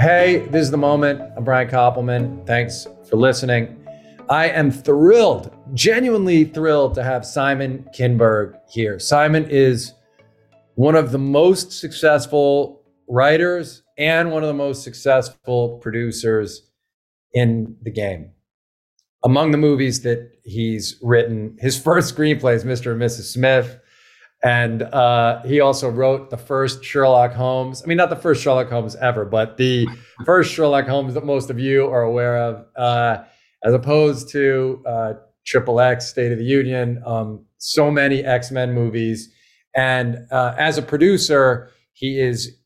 Hey, this is the moment. I'm Brian Koppelman. Thanks for listening. I am thrilled, genuinely thrilled to have Simon Kinberg here. Simon is one of the most successful writers and one of the most successful producers in the game. Among the movies that he's written, his first screenplay is Mr. and Mrs. Smith. And uh, he also wrote the first Sherlock Holmes. I mean, not the first Sherlock Holmes ever, but the first Sherlock Holmes that most of you are aware of, uh, as opposed to uh, Triple X, State of the Union, um, so many X Men movies. And uh, as a producer, he is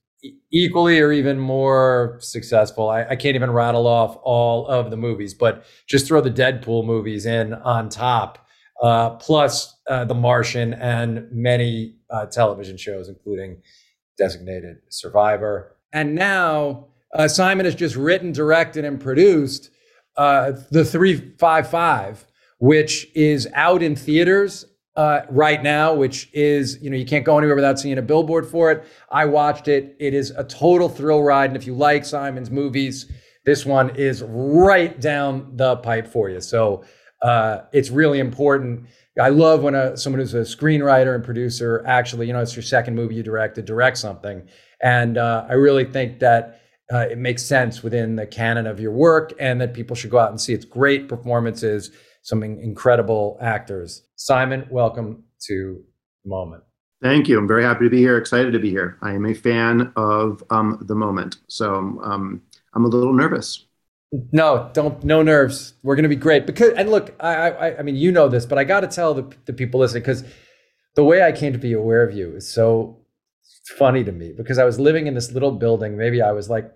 equally or even more successful. I, I, can't even rattle off all of the movies, but just throw the Deadpool movies in on top, uh, plus uh, The Martian and many uh, television shows, including Designated Survivor. And now uh, Simon has just written, directed, and produced uh, The 355, which is out in theaters uh, right now, which is, you know, you can't go anywhere without seeing a billboard for it. I watched it. It is a total thrill ride. And if you like Simon's movies, this one is right down the pipe for you. So uh, it's really important. I love when a, someone who's a screenwriter and producer actually, you know, it's your second movie you directed, direct something. And uh, I really think that uh, it makes sense within the canon of your work and that people should go out and see its great performances some incredible actors. Simon, welcome to the moment. Thank you. I'm very happy to be here. Excited to be here. I am a fan of um, the moment, so um, I'm a little nervous. No, don't. No nerves. We're going to be great. Because and look, I, I, I mean, you know this, but I got to tell the, the people listening because the way I came to be aware of you is so funny to me because I was living in this little building. Maybe I was like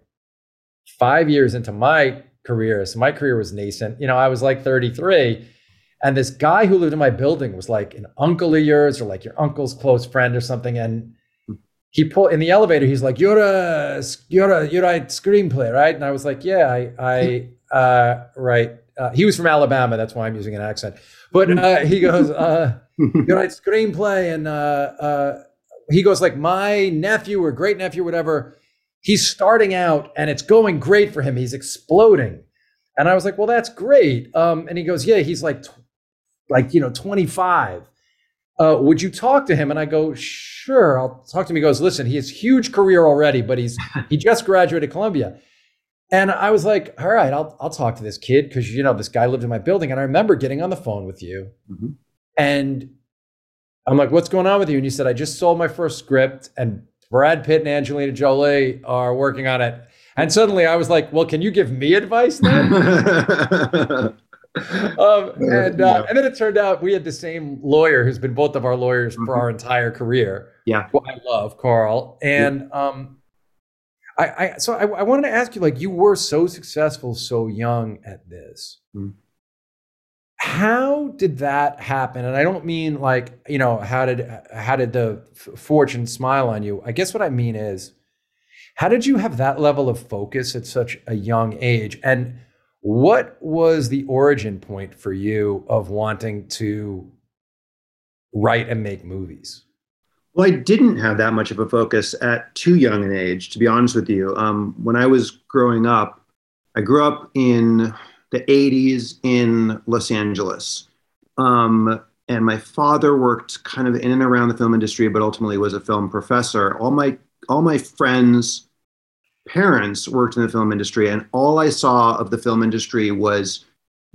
five years into my career. So my career was nascent. You know, I was like 33. And this guy who lived in my building was like an uncle of yours or like your uncle's close friend or something. And he pulled in the elevator, he's like, You're a you're a you write screenplay, right? And I was like, Yeah, I I uh right. Uh, he was from Alabama, that's why I'm using an accent. But uh, he goes, uh, you write screenplay, and uh, uh, he goes like, my nephew or great nephew, whatever, he's starting out and it's going great for him. He's exploding. And I was like, well, that's great. Um, and he goes, yeah, he's like, like, you know, 25. Uh, would you talk to him? And I go, sure, I'll talk to him. He goes, listen, he has huge career already, but he's, he just graduated Columbia. And I was like, all right, I'll, I'll talk to this kid. Cause you know, this guy lived in my building. And I remember getting on the phone with you mm-hmm. and I'm like, what's going on with you? And you said, I just sold my first script and Brad Pitt and Angelina Jolie are working on it. And suddenly I was like, well, can you give me advice then? um, and, uh, and then it turned out we had the same lawyer who's been both of our lawyers mm-hmm. for our entire career. Yeah. Who I love, Carl. And um, I, I, so I, I, wanted to ask you, like, you were so successful so young at this. Mm-hmm how did that happen and i don't mean like you know how did how did the fortune smile on you i guess what i mean is how did you have that level of focus at such a young age and what was the origin point for you of wanting to write and make movies well i didn't have that much of a focus at too young an age to be honest with you um, when i was growing up i grew up in the 80s in Los Angeles. Um, and my father worked kind of in and around the film industry, but ultimately was a film professor. All my all my friends' parents worked in the film industry, and all I saw of the film industry was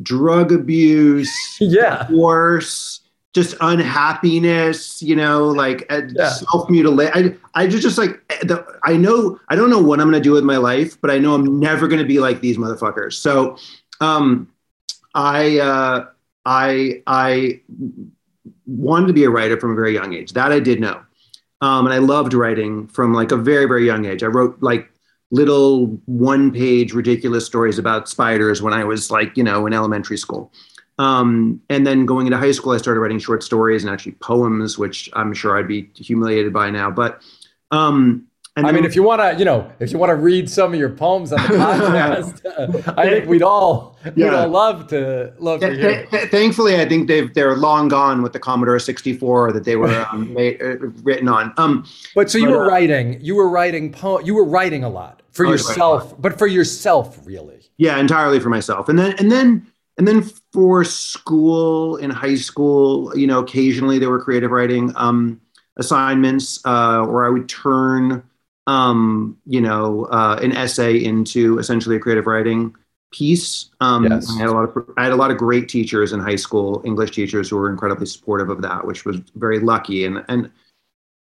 drug abuse, yeah, divorce, just unhappiness, you know, like uh, yeah. self mutilation. I, I just, just like, eh, the, I know, I don't know what I'm going to do with my life, but I know I'm never going to be like these motherfuckers. So um, I uh, I I wanted to be a writer from a very young age. That I did know, um, and I loved writing from like a very very young age. I wrote like little one page ridiculous stories about spiders when I was like you know in elementary school. Um, and then going into high school, I started writing short stories and actually poems, which I'm sure I'd be humiliated by now. But um, and I mean, if you want to, you know, if you want to read some of your poems on the podcast, I think we'd all, yeah. we'd all love to love to hear. Th- thankfully, I think they've they're long gone with the Commodore 64 that they were um, made, uh, written on. Um, but so you but, were uh, writing, you were writing po- you were writing a lot for yourself, but for yourself, really. Yeah, entirely for myself. And then and then and then for school in high school, you know, occasionally there were creative writing um, assignments uh, where I would turn, um, you know, uh, an essay into essentially a creative writing piece. Um, yes. I had a lot of I had a lot of great teachers in high school, English teachers who were incredibly supportive of that, which was very lucky. And and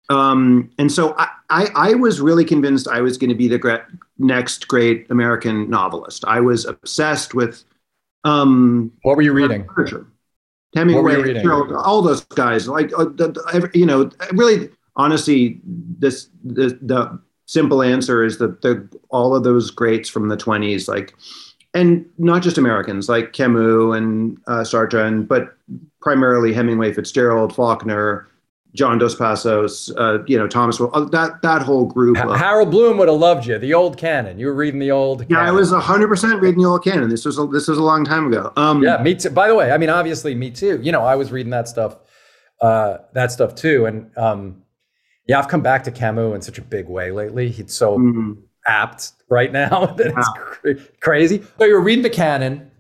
um, and so I, I, I was really convinced I was going to be the next great American novelist. I was obsessed with. Um, what were you reading? Literature. Hemingway, all those guys. Like uh, the, you know, really, honestly, this the, the simple answer is that the all of those greats from the twenties, like and not just Americans like Camus and uh, Sartre, and, but primarily Hemingway, Fitzgerald, Faulkner, John Dos Passos, uh, you know Thomas, uh, that that whole group. Of, Harold Bloom would have loved you. The old canon. You were reading the old. Canon. Yeah, canon. I was hundred percent reading the old canon. This was a, this was a long time ago. Um, yeah, me too. By the way, I mean obviously me too. You know, I was reading that stuff, uh, that stuff too, and um, yeah, I've come back to Camus in such a big way lately. He's so mm-hmm apt right now that it's cra- crazy. So you're reading the canon.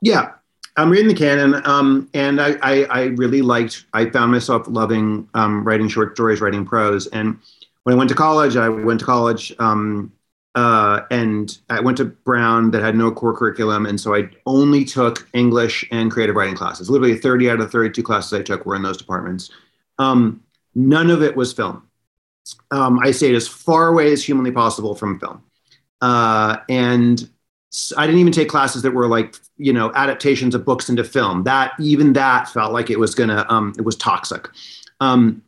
Yeah, I'm reading the canon, um, and I, I, I, really liked. I found myself loving um, writing short stories, writing prose. And when I went to college, I went to college, um, uh, and I went to Brown that had no core curriculum, and so I only took English and creative writing classes. Literally, 30 out of 32 classes I took were in those departments. Um, none of it was film um, I stayed as far away as humanly possible from film. Uh, and I didn't even take classes that were like, you know, adaptations of books into film. That even that felt like it was gonna, um, it was toxic. Um,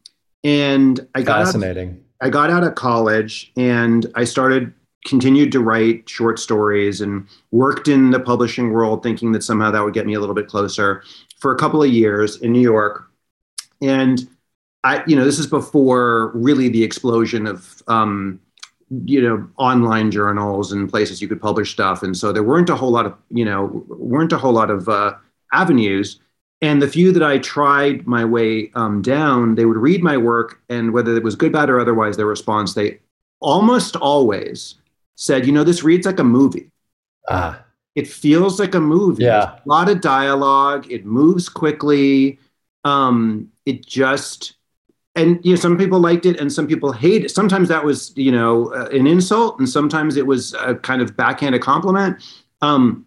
and I got fascinating. Out, I got out of college and I started continued to write short stories and worked in the publishing world, thinking that somehow that would get me a little bit closer for a couple of years in New York. And I, you know, this is before really the explosion of, um, you know, online journals and places you could publish stuff, and so there weren't a whole lot of, you know, weren't a whole lot of uh, avenues. And the few that I tried my way um, down, they would read my work, and whether it was good, bad, or otherwise, their response, they almost always said, "You know, this reads like a movie. Ah. It feels like a movie. Yeah, a lot of dialogue. It moves quickly. Um, it just." And you know some people liked it and some people hate it. Sometimes that was you know uh, an insult and sometimes it was a kind of backhanded compliment. Um,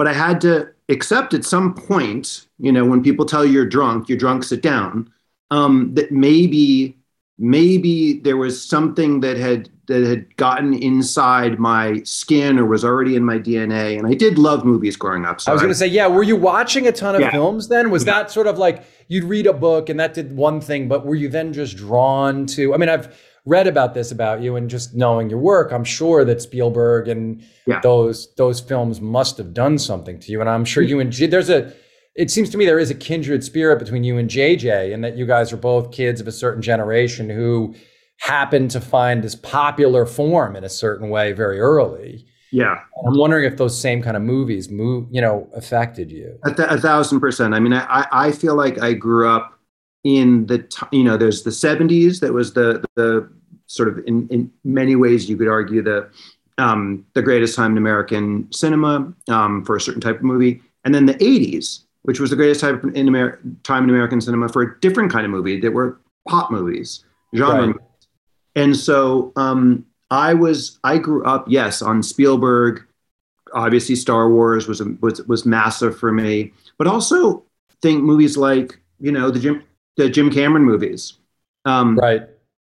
but i had to accept at some point you know when people tell you you're drunk you're drunk sit down um, that maybe maybe there was something that had that had gotten inside my skin or was already in my DNA. And I did love movies growing up. So I was going to say, yeah. Were you watching a ton of yeah. films then? Was yeah. that sort of like you'd read a book and that did one thing, but were you then just drawn to? I mean, I've read about this about you and just knowing your work, I'm sure that Spielberg and yeah. those those films must have done something to you. And I'm sure you and G, there's a it seems to me there is a kindred spirit between you and JJ, and that you guys are both kids of a certain generation who happened to find this popular form in a certain way very early. Yeah, I'm wondering if those same kind of movies, move, you know, affected you. A, th- a thousand percent. I mean, I I feel like I grew up in the t- you know there's the 70s that was the the sort of in in many ways you could argue the um, the greatest time in American cinema um, for a certain type of movie, and then the 80s which was the greatest time in, Amer- time in American cinema for a different kind of movie that were pop movies, genre. Right. And so um, I was, I grew up, yes, on Spielberg. Obviously, Star Wars was was was massive for me, but also think movies like you know the Jim the Jim Cameron movies, um, right?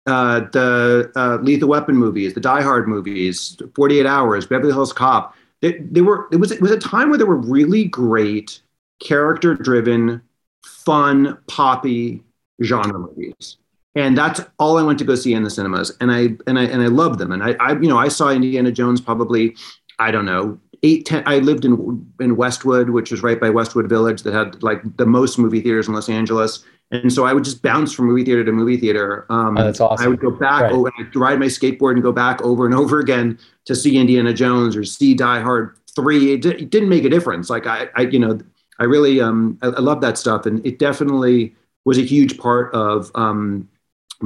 Uh, the uh, Lethal Weapon movies, the Die Hard movies, Forty Eight Hours, Beverly Hills Cop. They, they were it was it was a time where there were really great character driven, fun, poppy genre movies. And that's all I went to go see in the cinemas. And I and I and I loved them. And I, I you know, I saw Indiana Jones probably, I don't know, eight, ten. I lived in in Westwood, which was right by Westwood Village, that had like the most movie theaters in Los Angeles. And so I would just bounce from movie theater to movie theater. Um, oh, that's awesome. I would go back right. over, I'd ride my skateboard and go back over and over again to see Indiana Jones or see Die Hard three. It, it didn't make a difference. Like I, I, you know, I really um, I, I love that stuff, and it definitely was a huge part of um,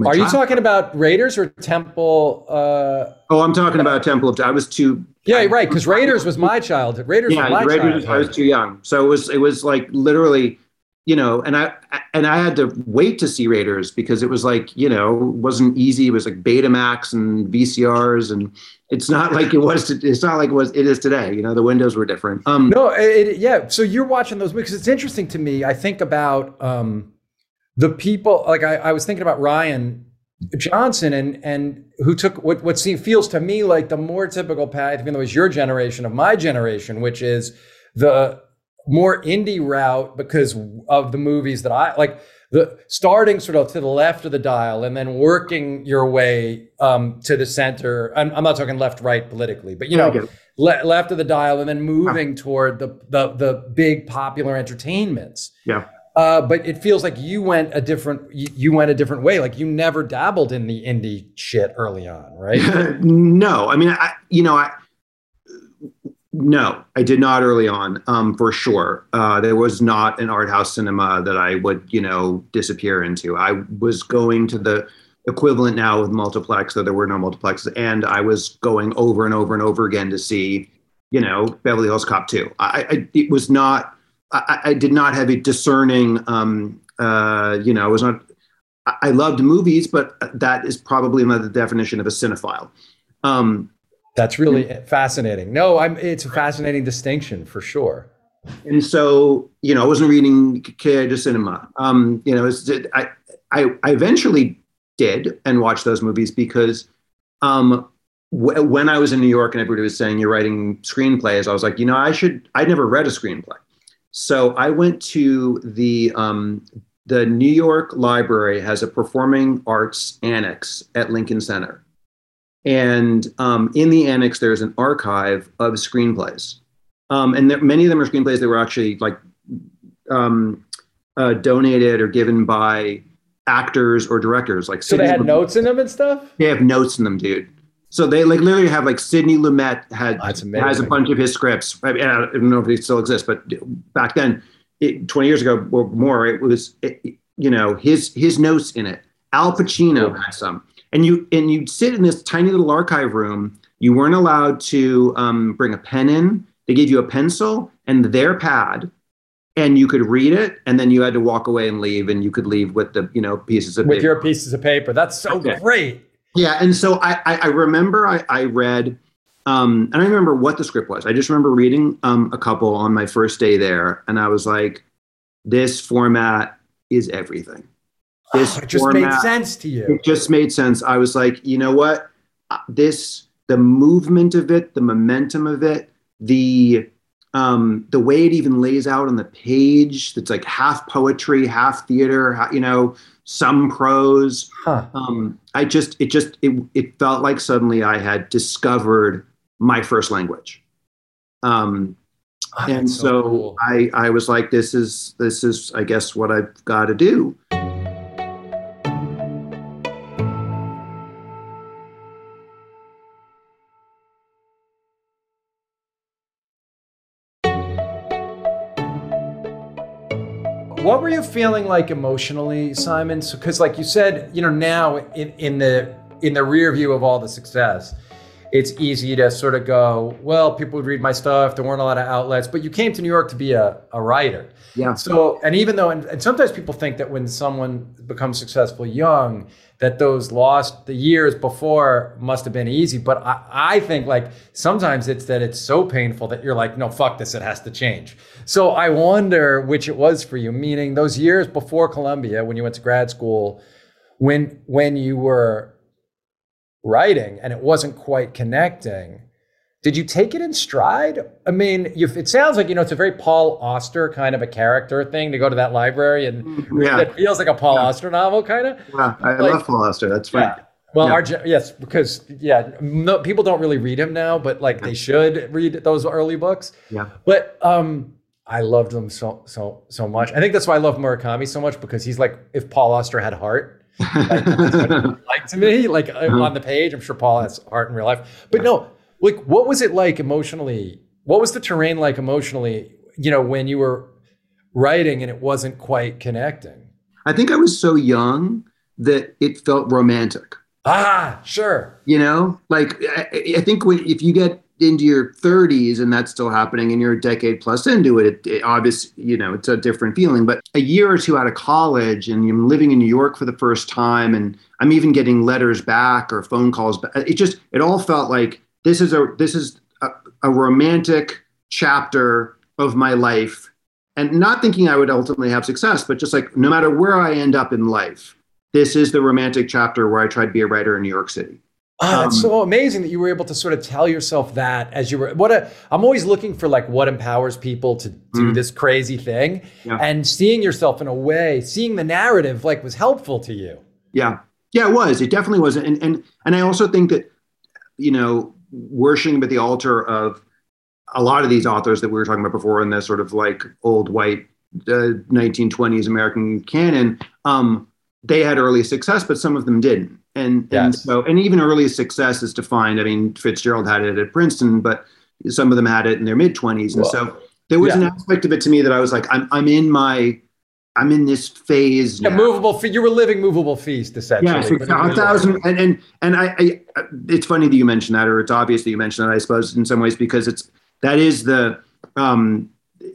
Are you talking about Raiders or Temple? Uh, Oh, I'm talking about Temple of. I was too. yeah, right. Because Raiders was my childhood. Raiders Yeah, was my Raiders. I was too young, so it was. It was like literally, you know, and I and I had to wait to see Raiders because it was like you know wasn't easy. It was like Betamax and VCRs, and it's not like it was. It's not like it was. It is today. You know, the windows were different. Um, No, it, it- yeah. So you're watching those movies. It's interesting to me. I think about um, the people. Like I, I was thinking about Rian Johnson, and and who took what what seems feels to me like the more typical path, even though it's your generation of my generation, which is the more indie route because of the movies that I like. The starting sort of to the left of the dial and then working your way um, to the center. I'm, I'm not talking left, right politically, but you know, le- left of the dial and then moving toward the, the the big popular entertainments. Yeah. Uh, but it feels like you went a different you, you went a different way. Like you never dabbled in the indie shit early on, right? no, I mean, I you know, I no, I did not early on, um, for sure. Uh, there was not an art house cinema that I would, you know, disappear into. I was going to the equivalent now with multiplex, though there were no multiplexes, and I was going over and over and over again to see, you know, Beverly Hills Cop 2. I, I it was not. I, I did not have a discerning. Um, uh, you know, I was not. I I loved movies, but that is probably not the definition of a cinephile. Um, That's really fascinating. No, I'm. It's a fascinating distinction for sure. and so you know, I wasn't reading Cahiers du Cinema. Um, you know, it's, I, I I eventually did and watched those movies because um, w- when I was in New York and everybody was saying you're writing screenplays, I was like, you know, I should. I'd never read a screenplay, so I went to the um, the New York Library has a performing arts annex at Lincoln Center, and um, in the annex there's an archive of screenplays. Um, and there, many of them are screenplays that were actually like um, uh, donated or given by actors or directors. Like So they had Lumet- notes in them and stuff. They have notes in them, dude. So they like literally have like Sidney Lumet had has a bunch of his scripts. I, mean, I don't know if it still exists, but back then, it, 20 years ago or more, it was it, you know his his notes in it. Al Pacino had some, and you and you'd sit in this tiny little archive room. You weren't allowed to um, bring a pen in. They gave you a pencil and their pad, and you could read it, and then you had to walk away and leave, and you could leave with the you know pieces of with paper. your pieces of paper. That's so Okay. great. Yeah, and so I I, I remember I, I read, um, and I remember what the script was. I just remember reading um, a couple on my first day there, and I was like, "This format is everything." This it just format, made sense to you. It just made sense. I was like, you know what? Uh, This the movement of it, the momentum of it, the um, the way it even lays out on the page. That's like half poetry, half theater. You know, some prose Huh. um, I just it just it it felt like suddenly I had discovered my first language. Um, Oh, and that's so cool. I I was like, this is this is I guess what I've got to do. What were you feeling like emotionally, Simon? Because, like you said, you know, now in, in the in the rear view of all the success, it's easy to sort of go, well, people would read my stuff. There weren't a lot of outlets, but you came to New York to be a, a writer. Yeah. So, and even though, and, and sometimes people think that when someone becomes successful young, that those lost the years before must have been easy. But I, I think like sometimes it's that it's so painful that you're like, no, fuck this, it has to change. So I wonder which it was for you, meaning those years before Columbia, when you went to grad school, when when you were writing and it wasn't quite connecting. Did you take it in stride? I mean, you, it sounds like you know it's a very Paul Auster kind of a character thing to go to that library, and Yeah, it feels like a Paul Yeah. Auster novel, kind of. yeah I like- love Paul Auster. That's fine. Yeah. Well, Yeah. our yes, because yeah, no, people don't really read him now, but like they should read those early books. Yeah. But um, I loved them so so so much. I think that's why I love Murakami so much because he's like if Paul Auster had heart, like, that's what he's like to me, like uh, Uh-huh. on the page. I'm sure Paul has heart in real life, but no, like what was it like emotionally? What was the terrain like emotionally? You know, when you were writing and it wasn't quite connecting. I think I was so young that it felt romantic. Ah, sure. You know, like I, I think when, if you get into your 30s and that's still happening and you're a decade plus into it, it, it obviously, you know, it's a different feeling. But a year or two out of college and you're living in New York for the first time and I'm even getting letters back or phone calls, but it just, it all felt like this is a, this is a, a romantic chapter of my life and not thinking I would ultimately have success, but just like no matter where I end up in life, this is the romantic chapter where I tried to be a writer in New York City. Oh, it's um, so amazing that you were able to sort of tell yourself that as you were. What a! I'm always looking for like what empowers people to do mm. this crazy thing, yeah. and seeing yourself in a way, seeing the narrative, like was helpful to you. Yeah, yeah, it was. It definitely was, and and and I also think that you know worshiping at the altar of a lot of these authors that we were talking about before in the sort of like old white uh, 1920s American canon. Um, they had early success, but some of them didn't. And, yes. and so, and even early success is defined. I mean, Fitzgerald had it at Princeton, but some of them had it in their mid 20s. And so there was yeah. an aspect of it to me that I was like, I'm, I'm in my, I'm in this phase. Yeah, movable. Fe- you were living movable feast essentially. Yes, a thousand. And and and I, I, it's funny that you mentioned that, or it's obvious that you mentioned that. I suppose in some ways because it's that is the um,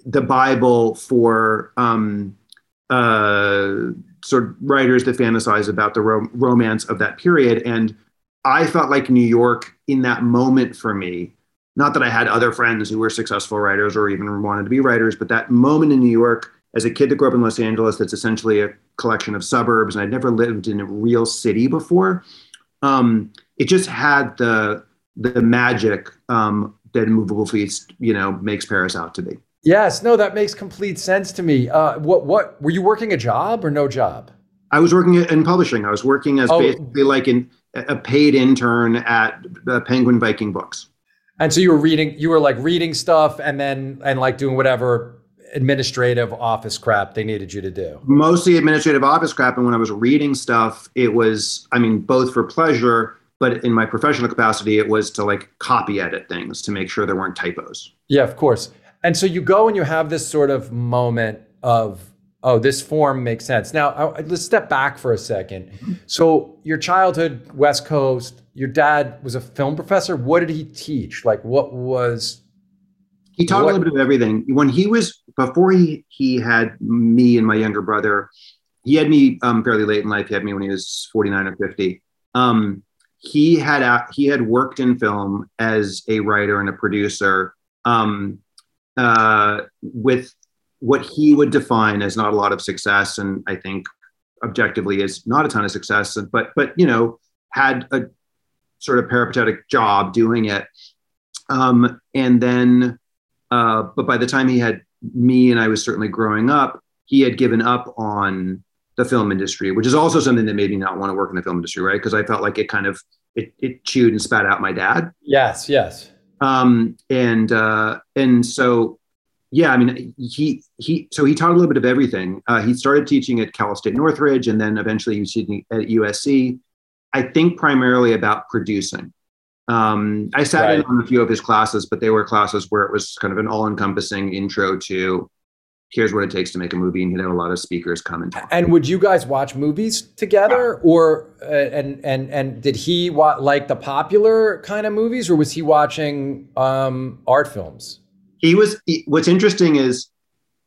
the Bible for um, uh, sort of writers that fantasize about the rom- romance of that period. And I felt like New York in that moment for me, not that I had other friends who were successful writers or even wanted to be writers, but that moment in New York as a kid that grew up in Los Angeles, that's essentially a collection of suburbs, and I'd never lived in a real city before. Um, it just had the the magic um, that Movable Feast, you know, makes Paris out to be. Yes, no, that makes complete sense to me. Uh, what what were you working a job or no job? I was working in publishing. I was working as oh. basically like in, a paid intern at uh, Penguin Viking Books. And so you were reading, you were like reading stuff, and then and like doing whatever administrative office crap they needed you to do. Mostly administrative office crap. And when I was reading stuff, it was, I mean, both for pleasure, but in my professional capacity, it was to like copy edit things to make sure there weren't typos. Yeah, of course. And so you go and you have this sort of moment of, oh, this form makes sense. Now, I, let's step back for a 2nd mm-hmm. So, your childhood, West Coast, your dad was a film professor. What did he teach? Like, what was. He taught what, a little bit of everything. When he was, before he, he had me and my younger brother, he had me um, fairly late in life. He had me when he was 49 or 50. Um, he had he had worked in film as a writer and a producer. Um, uh, with what he would define as not a lot of success, and I think objectively is not a ton of success, but but you know had a sort of peripatetic job doing it, um, and then uh, but by the time he had me and I was certainly growing up, he had given up on the film industry, which is also something that made me not want to work in the film industry, right? Because I felt like it kind of it, it chewed and spat out my dad. Yes, yes. Um, and uh, and so yeah, I mean he he so he taught a little bit of everything. Uh, he started teaching at Cal State Northridge, and then eventually he was teaching at USC. I think primarily about producing. Um, I sat right. in on a few of his classes, but they were classes where it was kind of an all-encompassing intro to here's what it takes to make a movie and he'd have a lot of speakers come and talk. And would you guys watch movies together yeah. or uh, and and and did he wa- like the popular kind of movies or was he watching um, art films? He was he, what's interesting is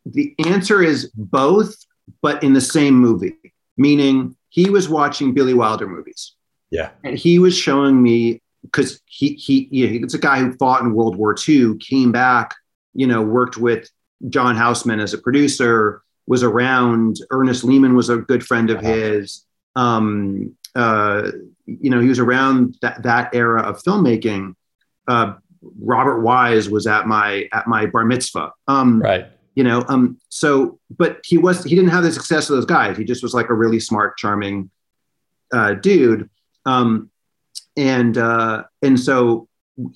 the answer is both but in the same movie. Meaning he was watching Billy Wilder movies. Yeah. And he was showing me cuz he he you know, it's a guy who fought in World War II, came back, you know, worked with John Houseman as a producer was around. Ernest Lehman was a good friend of his. Um, uh, you know, he was around that, that era of filmmaking. Uh, Robert Wise was at my at my bar mitzvah. Um, right. You know, um, so but he was he didn't have the success of those guys. He just was like a really smart, charming uh, dude. Um, and uh, and so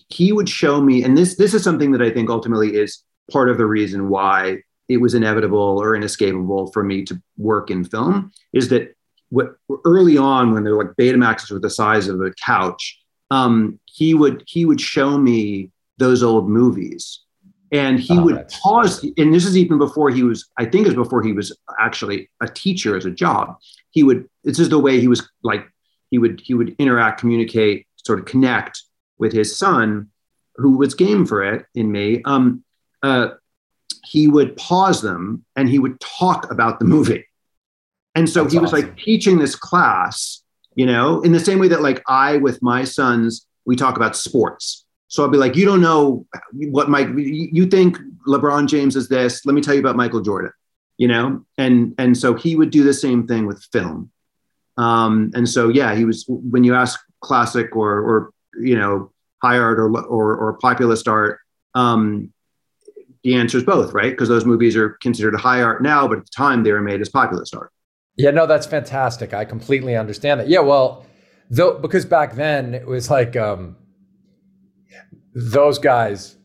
he would show me, and this this is something that I think ultimately is part of the reason why it was inevitable or inescapable for me to work in film is that what early on when they're like Betamaxes were the size of a couch, um, he would he would show me those old movies, and he oh, would pause. And this is even before he was, I think, it was before he was actually a teacher as a job. he would this is the way he was like he would he would interact, communicate, sort of connect with his son, who was game for it in me. Um, uh, he would pause them and he would talk about the movie. And so That's he was awesome. like teaching this class, you know, in the same way that like I with my sons, we talk about sports. So I'll be like, you don't know what Mike, you think LeBron James is this. Let me tell you about Michael Jordan, you know? And, and so he would do the same thing with film. Um, and so, yeah, he was, when you ask classic or, or, you know, high art or, or, or populist art, um, the answer is both, right? Because those movies are considered high art now, but at the time they were made as populist art. Yeah, no, that's fantastic. I completely understand that. Yeah, well, though because back then it was like um, those guys,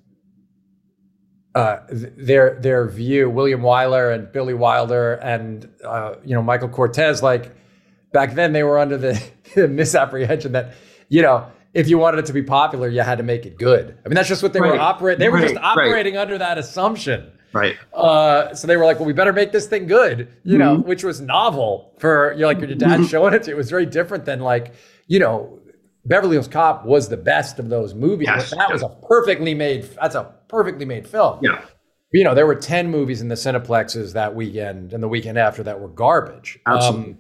uh, their their view, William Wyler and Billy Wilder and uh, you know Michael Curtiz, like back then they were under the, the misapprehension that you know if you wanted it to be popular, you had to make it good. I mean, that's just what they right. were operating. They were right. just operating right. under that assumption. Right. Uh, so they were like, well, we better make this thing good, you mm-hmm. know, which was novel for you know, like your dad mm-hmm. showing it to you. It was very different than like, you know, Beverly Hills Cop was the best of those movies. Yes. That was a perfectly made, that's a perfectly made film. Yeah. You know, there were 10 movies in the Cineplexes that weekend and the weekend after that were garbage. Absolutely. Um,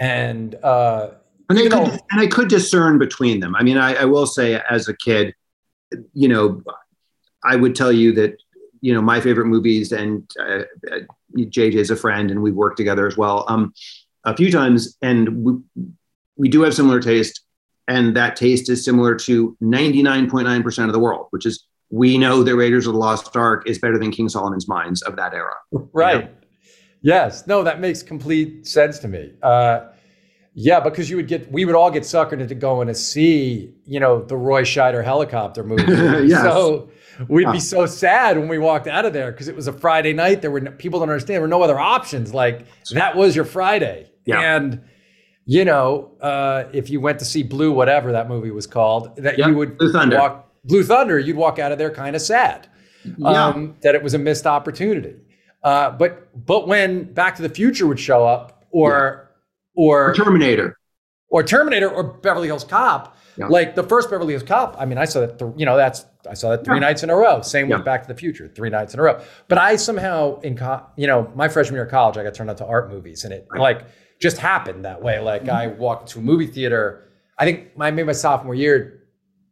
and, uh, and I, could, and I could discern between them. I mean, I, I will say as a kid, you know, I would tell you that, you know, my favorite movies and uh, JJ's a friend and we've worked together as well um, a few times. And we, we do have similar taste. And that taste is similar to 99.9% of the world, which is we know that Raiders of the Lost Ark is better than King Solomon's Mines of that era. Right. You know? Yes. No, that makes complete sense to me. Uh, yeah, because you would get, we would all get suckered into going to see, you know, the Roy Scheider helicopter movie. yes. So we'd yeah. be so sad when we walked out of there because it was a Friday night. There were no, people don't understand. There were no other options. Like that was your Friday. Yeah. And you know, uh, if you went to see Blue, whatever that movie was called, that you would Blue Thunder. walk Blue Thunder, you'd walk out of there kind of sad um, yeah. that it was a missed opportunity. Uh, but but when Back to the Future would show up, or or, or Terminator, or Terminator, or Beverly Hills Cop. Yeah. Like the first Beverly Hills Cop, I mean, I saw that. Th- you know, that's I saw that three yeah. nights in a row. Same yeah. with Back to the Future, three nights in a row. But I somehow in co- you know my freshman year of college, I got turned on to art movies, and it right. like just happened that way. Like mm-hmm. I walked to a movie theater. I think my maybe my sophomore year,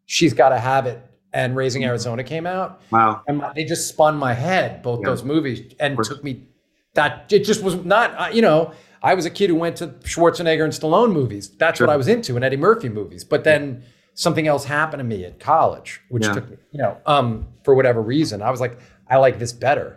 she's got to have it and Raising mm-hmm. Arizona came out. Wow. And they just spun my head, both those movies, and took me. That it just was not, uh, you know, I was a kid who went to Schwarzenegger and Stallone movies. That's sure. what I was into, and Eddie Murphy movies. But then something else happened to me at college, which yeah. took me, you know, um, for whatever reason, I was like, I like this better.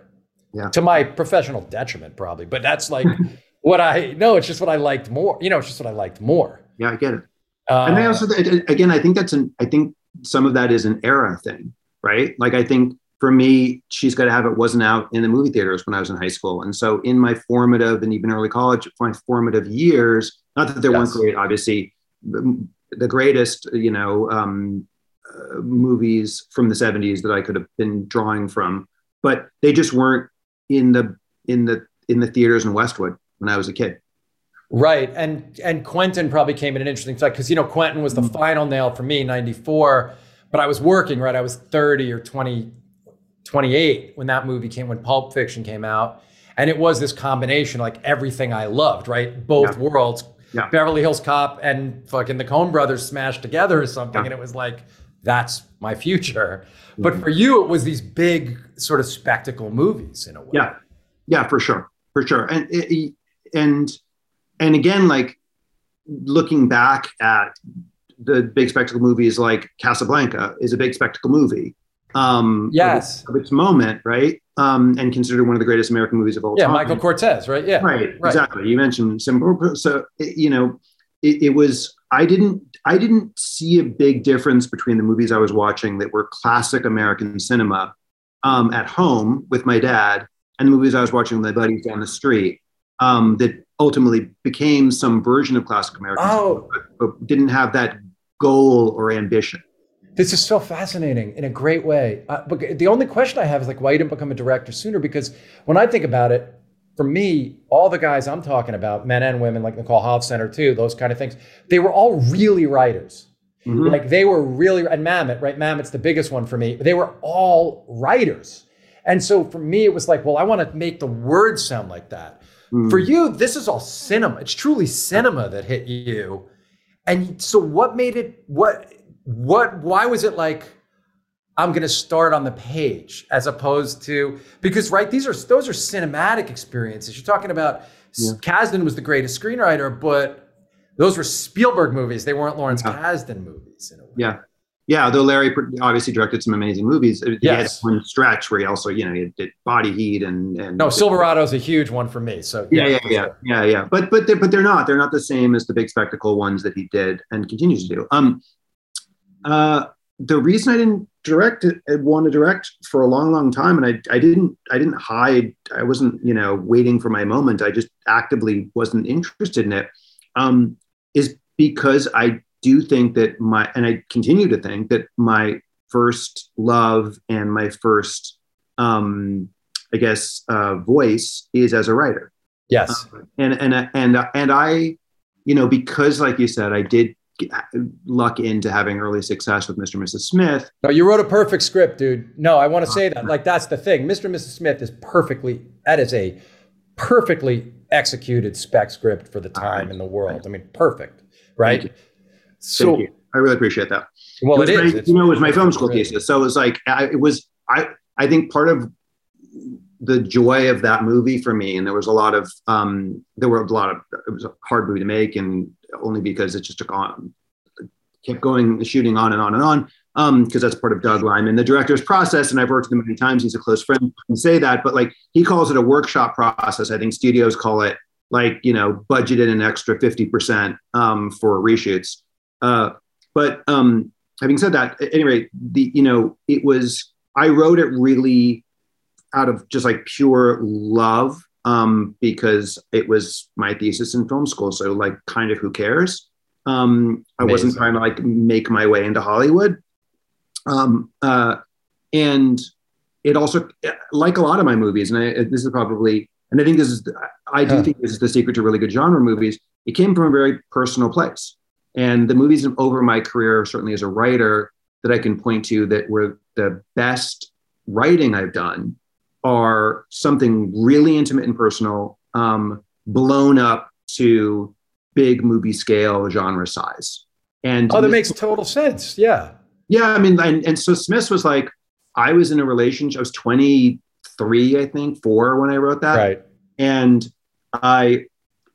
Yeah. To my professional detriment, probably. But that's like what I no, it's just what I liked more. You know, it's just what I liked more. Yeah, I get it. Uh, and I also, again, I think that's an. I think some of that is an era thing, right? Like I think for me, She's Got to Have It wasn't out in the movie theaters when I was in high school. And so in my formative and even early college, my formative years, not that there yes. weren't great, obviously, the greatest, you know, um, uh, movies from the 70s that I could have been drawing from, but they just weren't in the in the in the theaters in Westwood when I was a kid. Right, and and Quentin probably came in an interesting fact because you know Quentin was the mm-hmm. final nail for me, '94. But I was working, right? I was 30 or 20, 28 when that movie came, when Pulp Fiction came out. And it was this combination, like everything I loved, right? Both yeah. worlds. Yeah. Beverly Hills Cop and fucking the Coen brothers smashed together or something. Yeah. And it was like, that's my future. Mm-hmm. But for you, it was these big sort of spectacle movies in a way. Yeah. Yeah, for sure. For sure. And, and, and again, like looking back at the big spectacle movies like Casablanca is a big spectacle movie um, yes, of its, of its moment, right? Um, and considered one of the greatest American movies of all yeah, time. Yeah, Michael Curtiz, right? Yeah, right, right. exactly. You mentioned Simba, so you know, it, it, was. I didn't. I didn't see a big difference between the movies I was watching that were classic American cinema um, at home with my dad, and the movies I was watching with my buddies down the street. Um, that ultimately became some version of classic American oh. cinema, but, but didn't have that goal or ambition. This is so fascinating in a great way. Uh, but the only question I have is like, why you didn't become a director sooner? Because when I think about it, for me, all the guys I'm talking about, men and women, like Nicole Holofcener too, those kind of things, they were all really writers. Mm-hmm. Like they were really, and Mamet, right? Mamet's the biggest one for me. They were all writers. And so for me, it was like, well, I want to make the words sound like that. Mm. For you, this is all cinema. It's truly cinema that hit you. And so what made it, what, what, why was it like, I'm going to start on the page as opposed to because right these are those are cinematic experiences. You're talking about yeah. Kasdan was the greatest screenwriter, but those were Spielberg movies. They weren't Lawrence yeah. Kasdan movies. Yeah, yeah. Although Larry obviously directed some amazing movies, he yes. had one stretch where he also you know he did Body Heat and and no Silverado is a huge one for me. So yeah, yeah, yeah, yeah, yeah, yeah. But but they're, but they're not they're not the same as the big spectacle ones that he did and continues to do. Um, uh, the reason I didn't direct it, I want to direct for a long, long time, and I, I didn't, I didn't hide. I wasn't, you know, waiting for my moment. I just actively wasn't interested in it. Um, is because I do think that my, and I continue to think that my first love and my first, um, I guess, uh, voice is as a writer. Yes. Uh, and and and and I, you know, because like you said, I did luck into having early success with Mr. and Mrs. Smith. No, you wrote a perfect script, dude. No, I want to say that. Like that's the thing. Mr. and Mrs. Smith is perfectly that is a perfectly executed spec script for the time right. in the world. I mean, perfect, right? Thank so Thank I really appreciate that. Well, it, it is. My, you know, it was my film school thesis, so it was like I, it was. I I think part of the joy of that movie for me, and there was a lot of um, there were a lot of it was a hard movie to make, and only because it just took on, kept going, shooting on and on and on. Because um, that's part of Doug Liman, the director's process, and I've worked with him many times. He's a close friend. and say that, but like he calls it a workshop process. I think studios call it like you know budgeted an extra fifty percent um, for reshoots. Uh, but um, having said that, at any rate, the you know it was I wrote it really out of just like pure love um, because it was my thesis in film school. So like, kind of who cares? Um, I Amazing. wasn't trying to like make my way into Hollywood. Um, uh, and it also, like a lot of my movies, and I, this is probably, and I think this is, I do huh. think this is the secret to really good genre movies. It came from a very personal place. And the movies over my career, certainly as a writer, that I can point to that were the best writing I've done are something really intimate and personal, um, blown up to big movie scale genre size. And oh, that makes total sense. Yeah. Yeah. I mean, and, and so Smith was like, I was in a relationship, I was 23, I think, four when I wrote that. Right. And I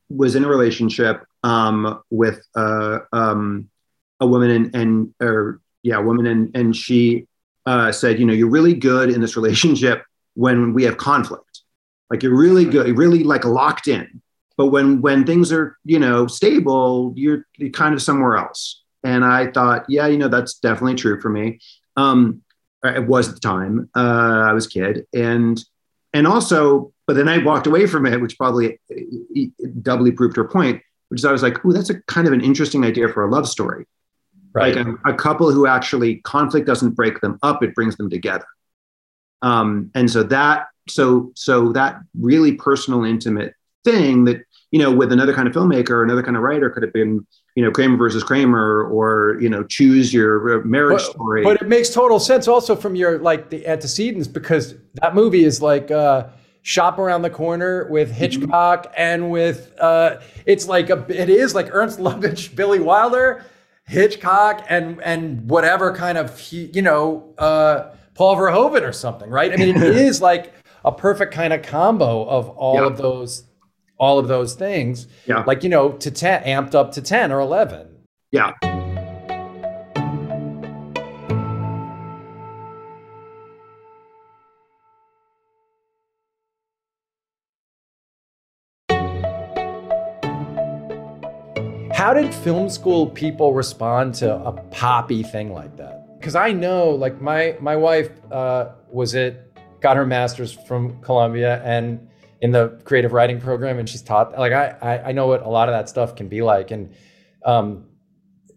was in a relationship um, with uh, um, a woman and, and or yeah, a woman and, and she uh, said, you know, you're really good in this relationship when we have conflict. Like you're really good, really like locked in. But when when things are you know stable, you're, you're kind of somewhere else. And I thought, yeah, you know, that's definitely true for me. Um, it was at the time. Uh, I was a kid, and and also, but then I walked away from it, which probably doubly proved her point. Which is, I was like, oh, that's a kind of an interesting idea for a love story." Right. Like a, a couple who actually conflict doesn't break them up; it brings them together. Um, and so that so so that really personal, intimate thing that you know with another kind of filmmaker, another kind of writer could have been you know Kramer versus Kramer or you know choose your uh, marriage but, story. But it makes total sense also from your like the antecedents because that movie is like. Uh, shop around the corner with mm-hmm. Hitchcock mm-hmm. and with uh, it's like a it is like Ernst Lubitsch, Billy Wilder, Hitchcock, and and whatever kind of you know uh, Paul Verhoeven or something, right? I mean, it is like a perfect kind of combo of all yeah. of those, all of those things. Yeah. Like, you know, to 10, amped up to 10 or 11. Yeah. How did film school people respond to a poppy thing like that? Because I know, like my my wife uh, was it got her master's from Columbia and in the creative writing program, and she's taught like I I, I know what a lot of that stuff can be like, and um,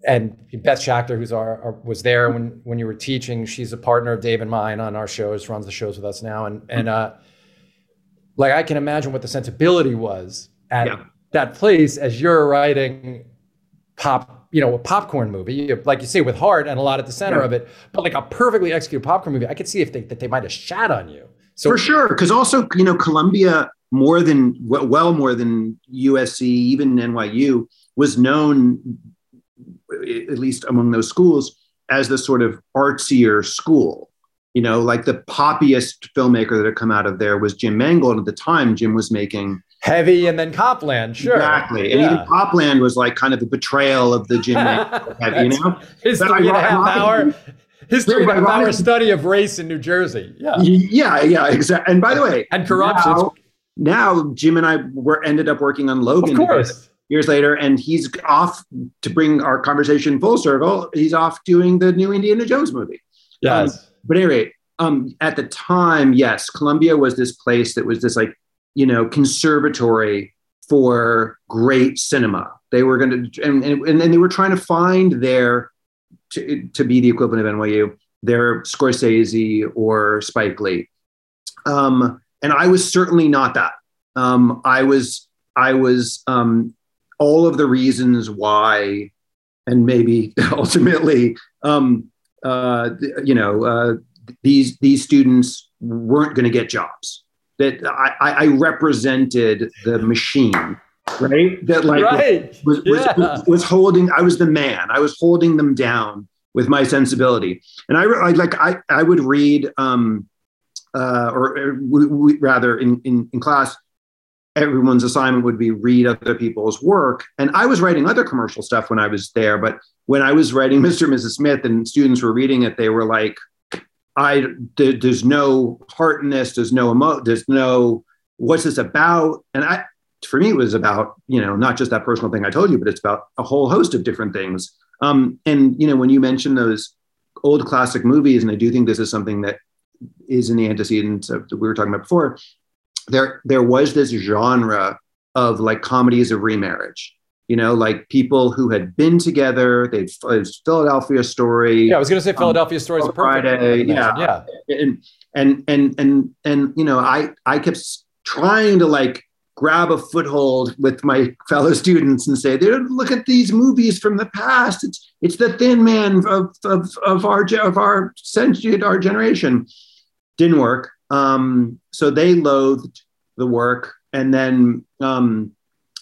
and Beth Schacter, who's our, our, was there when when you were teaching, she's a partner of Dave and mine on our shows, runs the shows with us now, and and uh, like I can imagine what the sensibility was at yeah. that place as you're writing pop, you know, a popcorn movie, like you say, with heart and a lot at the center yeah. of it, but like a perfectly executed popcorn movie. I could see if they that they might have shat on you. So for sure, because also you know Columbia more than well more than USC, even NYU was known at least among those schools as the sort of artsier school you know, like the poppiest filmmaker that had come out of there was Jim Mangold. And at the time, Jim was making Heavy and then Copland, sure. Exactly. And yeah. even Copland was like kind of a betrayal of the Jim heavy, you know? His three and a half hour his three and a half hour study of race in New Jersey. Yeah. Yeah, yeah, exactly. And by the way, and corruption. Now, now, Jim and I were ended up working on Logan. Of course. Years later, and he's off to bring our conversation full circle. He's off doing the new Indiana Jones movie. Yes. Um, but anyway, um, at the time, yes, Columbia was this place that was this like, you know, conservatory for great cinema. They were going to, and, and, and they were trying to find their, to, to be the equivalent of NYU, their Scorsese or Spike Lee. Um, and I was certainly not that. Um, I was, I was um, all of the reasons why, and maybe ultimately, um, uh, you know, uh, these these students weren't going to get jobs. That I, I, represented the machine, right? That like right. was, was, yeah. was, was, holding. I was the man. I was holding them down with my sensibility. And I, I like I I would read, um, uh, or, or we, we, rather in, in in class, everyone's assignment would be read other people's work. And I was writing other commercial stuff when I was there, but when I was writing Mr. and Mrs. Smith and students were reading it, they were like, I there, there's no heart in this. There's no emo. There's no what's this about? And I, for me, it was about you know not just that personal thing I told you, but it's about a whole host of different things. Um, and you know when you mention those old classic movies, and I do think this is something that is in the antecedents of that we were talking about before. There, there was this genre of like comedies of remarriage you know, like people who had been together. They Philadelphia Story. Yeah, I was going to say um, Philadelphia um, Story is a Friday. Yeah, yeah, and and and and and you know, I I kept trying to like grab a foothold with my fellow students and say, look at these movies from the past. It's it's the Thin Man of of of our of our century, our generation. Didn't work. Um, so they loathed the work, and then. Um,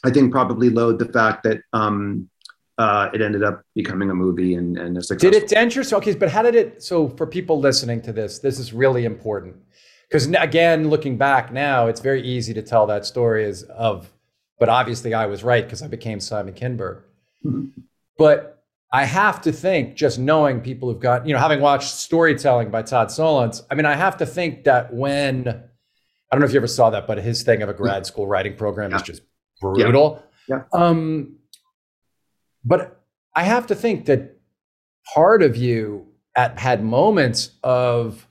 I think probably load the fact that um, uh, it ended up becoming a movie and, and a success. Did it dent your okay? But how did it? So for people listening to this, this is really important because again, looking back now, it's very easy to tell that story as of. But obviously, I was right because I became Simon Kinberg. Mm-hmm. But I have to think, just knowing people who've got, you know, having watched Storytelling by Todd Solondz, I mean, I have to think that when I don't know if you ever saw that, but his thing of a grad school writing program yeah. is just brutal. Yeah. yeah. Um, but I have to think that part of you at, had moments of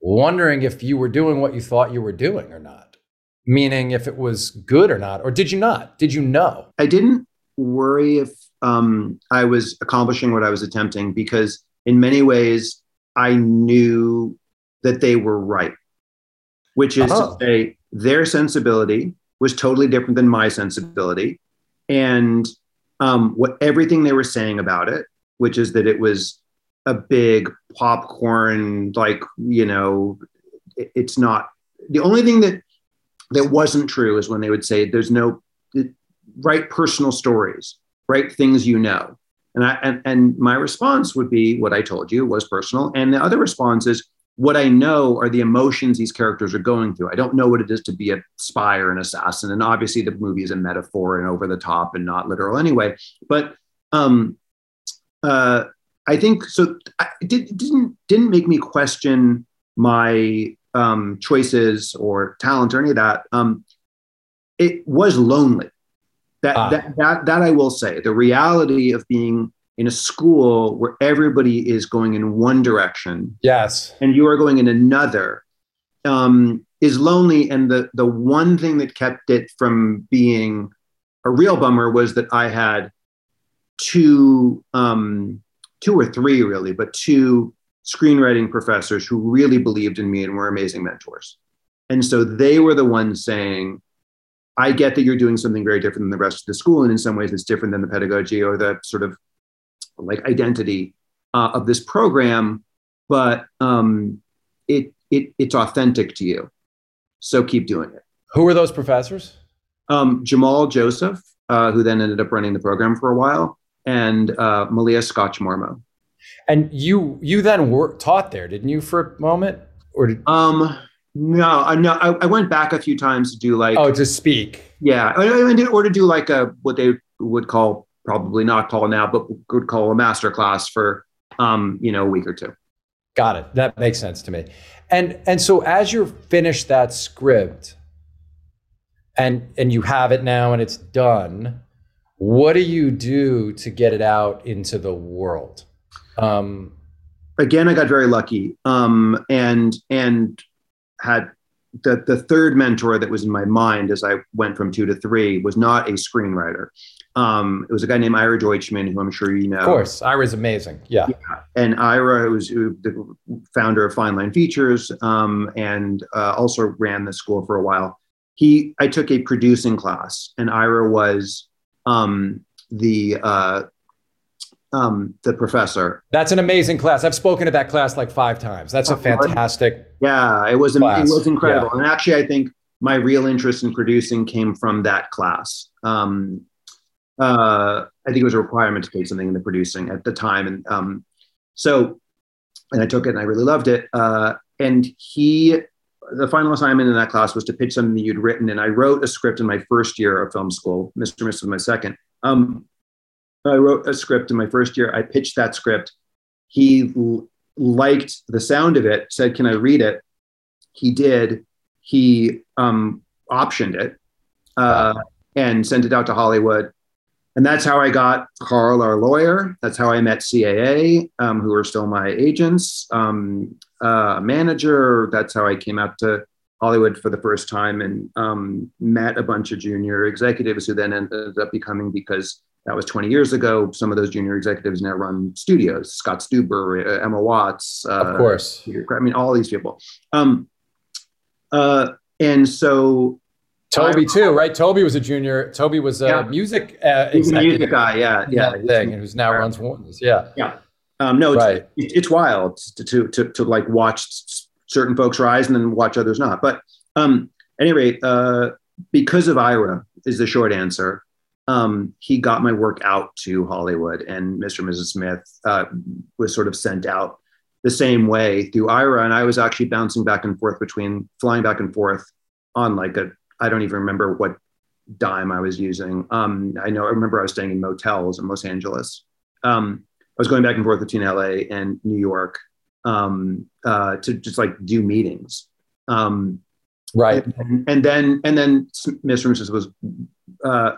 wondering if you were doing what you thought you were doing or not. Meaning if it was good or not, or did you not? Did you know? I didn't worry if um, I was accomplishing what I was attempting because, in many ways, I knew that they were right, which is oh. to say, their sensibility was totally different than my sensibility. And um, what everything they were saying about it, which is that it was a big popcorn, like, you know, it, it's not the only thing that that wasn't true is when they would say there's no write personal stories, write things you know. And I and, and my response would be what I told you was personal. And the other response is what I know are the emotions these characters are going through. I don't know what it is to be a spy or an assassin. And obviously, the movie is a metaphor and over the top and not literal anyway. But um, uh, I think so. It didn't didn't make me question my um, choices or talent or any of that. Um, it was lonely. That, ah. that that that I will say. The reality of being in a school where everybody is going in one direction yes and you are going in another um, is lonely and the the one thing that kept it from being a real bummer was that i had two um, two or three really but two screenwriting professors who really believed in me and were amazing mentors And so they were the ones saying, I get that you're doing something very different than the rest of the school. And in some ways, it's different than the pedagogy or the sort of like identity uh, of this program, but um, it, it, it's authentic to you. So keep doing it. Who were those professors? Um, Jamal Joseph, uh, who then ended up running the program for a while, and uh, Malia Scotch Marmo. And you you then were taught there, didn't you, for a moment? Or did um no, no, I, I went back a few times to do like oh to speak. Yeah, I, I did or to do like a what they would call probably not call now, but could call a master class for um you know a week or two. Got it. That makes sense to me. And and so as you're finished that script, and and you have it now and it's done, what do you do to get it out into the world? Um, Again, I got very lucky, um, and and had the the third mentor that was in my mind as I went from two to three was not a screenwriter. Um, it was a guy named Ira Deutchman, who I'm sure you know. Of course, Ira's amazing. Yeah. yeah. And Ira was the founder of Fine Line Features um, and uh, also ran the school for a while. He, I took a producing class, and Ira was um, the uh, um, the professor. That's an amazing class. I've spoken to that class like five times. That's a fantastic. Yeah, it was class. it was incredible. Yeah. And actually, I think my real interest in producing came from that class. Um, uh, I think it was a requirement to take something in the producing at the time, and um, so and I took it and I really loved it. Uh, and he, the final assignment in that class was to pitch something you'd written, and I wrote a script in my first year of film school. Mr. Miss was my second. Um, I wrote a script in my first year. I pitched that script. He l- liked the sound of it, said, Can I read it? He did. He um, optioned it uh, and sent it out to Hollywood. And that's how I got Carl, our lawyer. That's how I met CAA, um, who are still my agents, um, uh, manager. That's how I came out to Hollywood for the first time and um, met a bunch of junior executives who then ended up becoming because that was 20 years ago. Some of those junior executives now run studios. Scott Stuber, uh, Emma Watts, uh, of course. I mean, all these people. Um, uh, and so Toby too, right? Toby was a junior. Toby was a yeah. music uh, music guy. Yeah, yeah. Thing, and who's now runs Warner's. Yeah, yeah. Um, no, it's, right. It, it's wild to, to, to to like watch certain folks rise and then watch others not. But um, anyway, uh, because of Ira is the short answer um, he got my work out to Hollywood, and Mr. and Mrs. Smith uh, was sort of sent out the same way through Ira. And I was actually bouncing back and forth between flying back and forth on like a, I don't even remember what dime I was using. Um, I know, I remember I was staying in motels in Los Angeles. Um, I was going back and forth between LA and New York um, uh, to just like do meetings. Um, right. And, and, then, and then Mr. and Mrs. was, uh,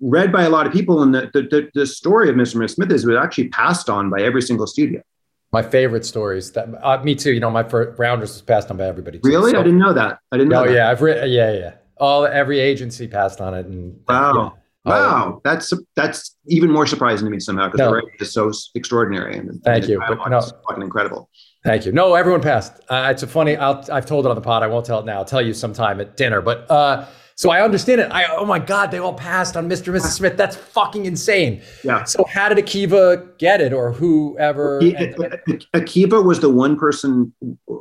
read by a lot of people. And the, the, the story of Mr. Smith is was actually passed on by every single studio. My favorite stories that uh, me too. You know, my first rounders was passed on by everybody. Too, really, so. I didn't know that. I didn't. know Oh yeah, I've written. Yeah, yeah. All every agency passed on it. And wow, yeah. wow, that's that's even more surprising to me somehow because no. the writing is so extraordinary. And thank you, but no, fucking incredible. Thank you. No, everyone passed. Uh, it's a funny. i have told it on the pod. I won't tell it now. I'll tell you sometime at dinner. But uh, so I understand it. I oh my god, they all passed on Mr. and Mrs. Smith. That's fucking insane. Yeah. So how did Akiva get it, or whoever? Akiva was the one person.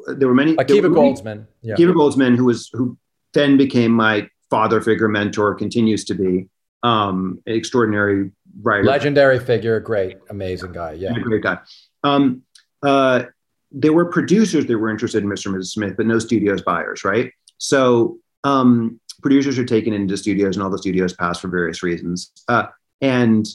There were many. Akiva were Goldsman. Yeah. Akiva Goldsman, who was who then became my father figure, mentor, continues to be um, extraordinary writer, legendary figure, great, amazing guy. Yeah, great guy. Um, uh, there were producers that were interested in Mr. and Mrs. Smith, but no studios buyers, right? So um, producers are taken into studios and all the studios pass for various reasons. Uh, and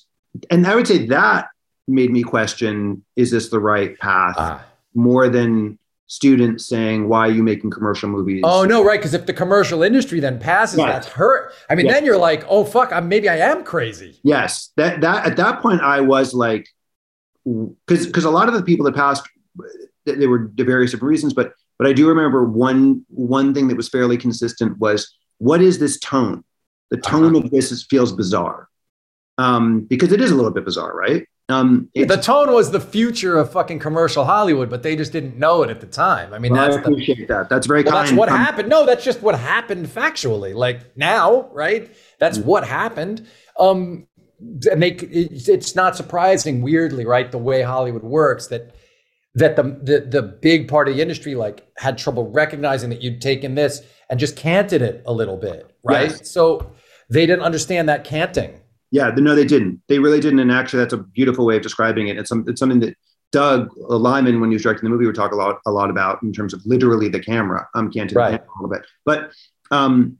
and I would say that made me question: Is this the right path? Ah. More than students saying, "Why are you making commercial movies?" Oh no, right? Because if the commercial industry then passes, that's hurt. I mean, then you're like, "Oh fuck, I'm, maybe I am crazy." Yes, that that at that point I was like, because because a lot of the people that passed, they were the various different reasons, but but I do remember one one thing that was fairly consistent was what is this tone? The tone uh-huh. of this is, feels bizarre um, because it is a little bit bizarre, right? Um, the tone was the future of fucking commercial Hollywood, but they just didn't know it at the time. I mean, well, that's I appreciate the, that. That's very well, kind. That's what um, happened. No, that's just what happened factually. Like now, right? That's mm-hmm. what happened. Um, and they, it's not surprising, weirdly, right? The way Hollywood works that that the, the the big part of the industry like had trouble recognizing that you'd taken this and just canted it a little bit, right? Yes. So they didn't understand that canting. Yeah, no, they didn't. They really didn't. And actually, that's a beautiful way of describing it. It's, some, it's something that Doug Liman, when he was directing the movie, would talk a lot, a lot about in terms of literally the camera. I'm um, canting right. the camera a little bit, but um,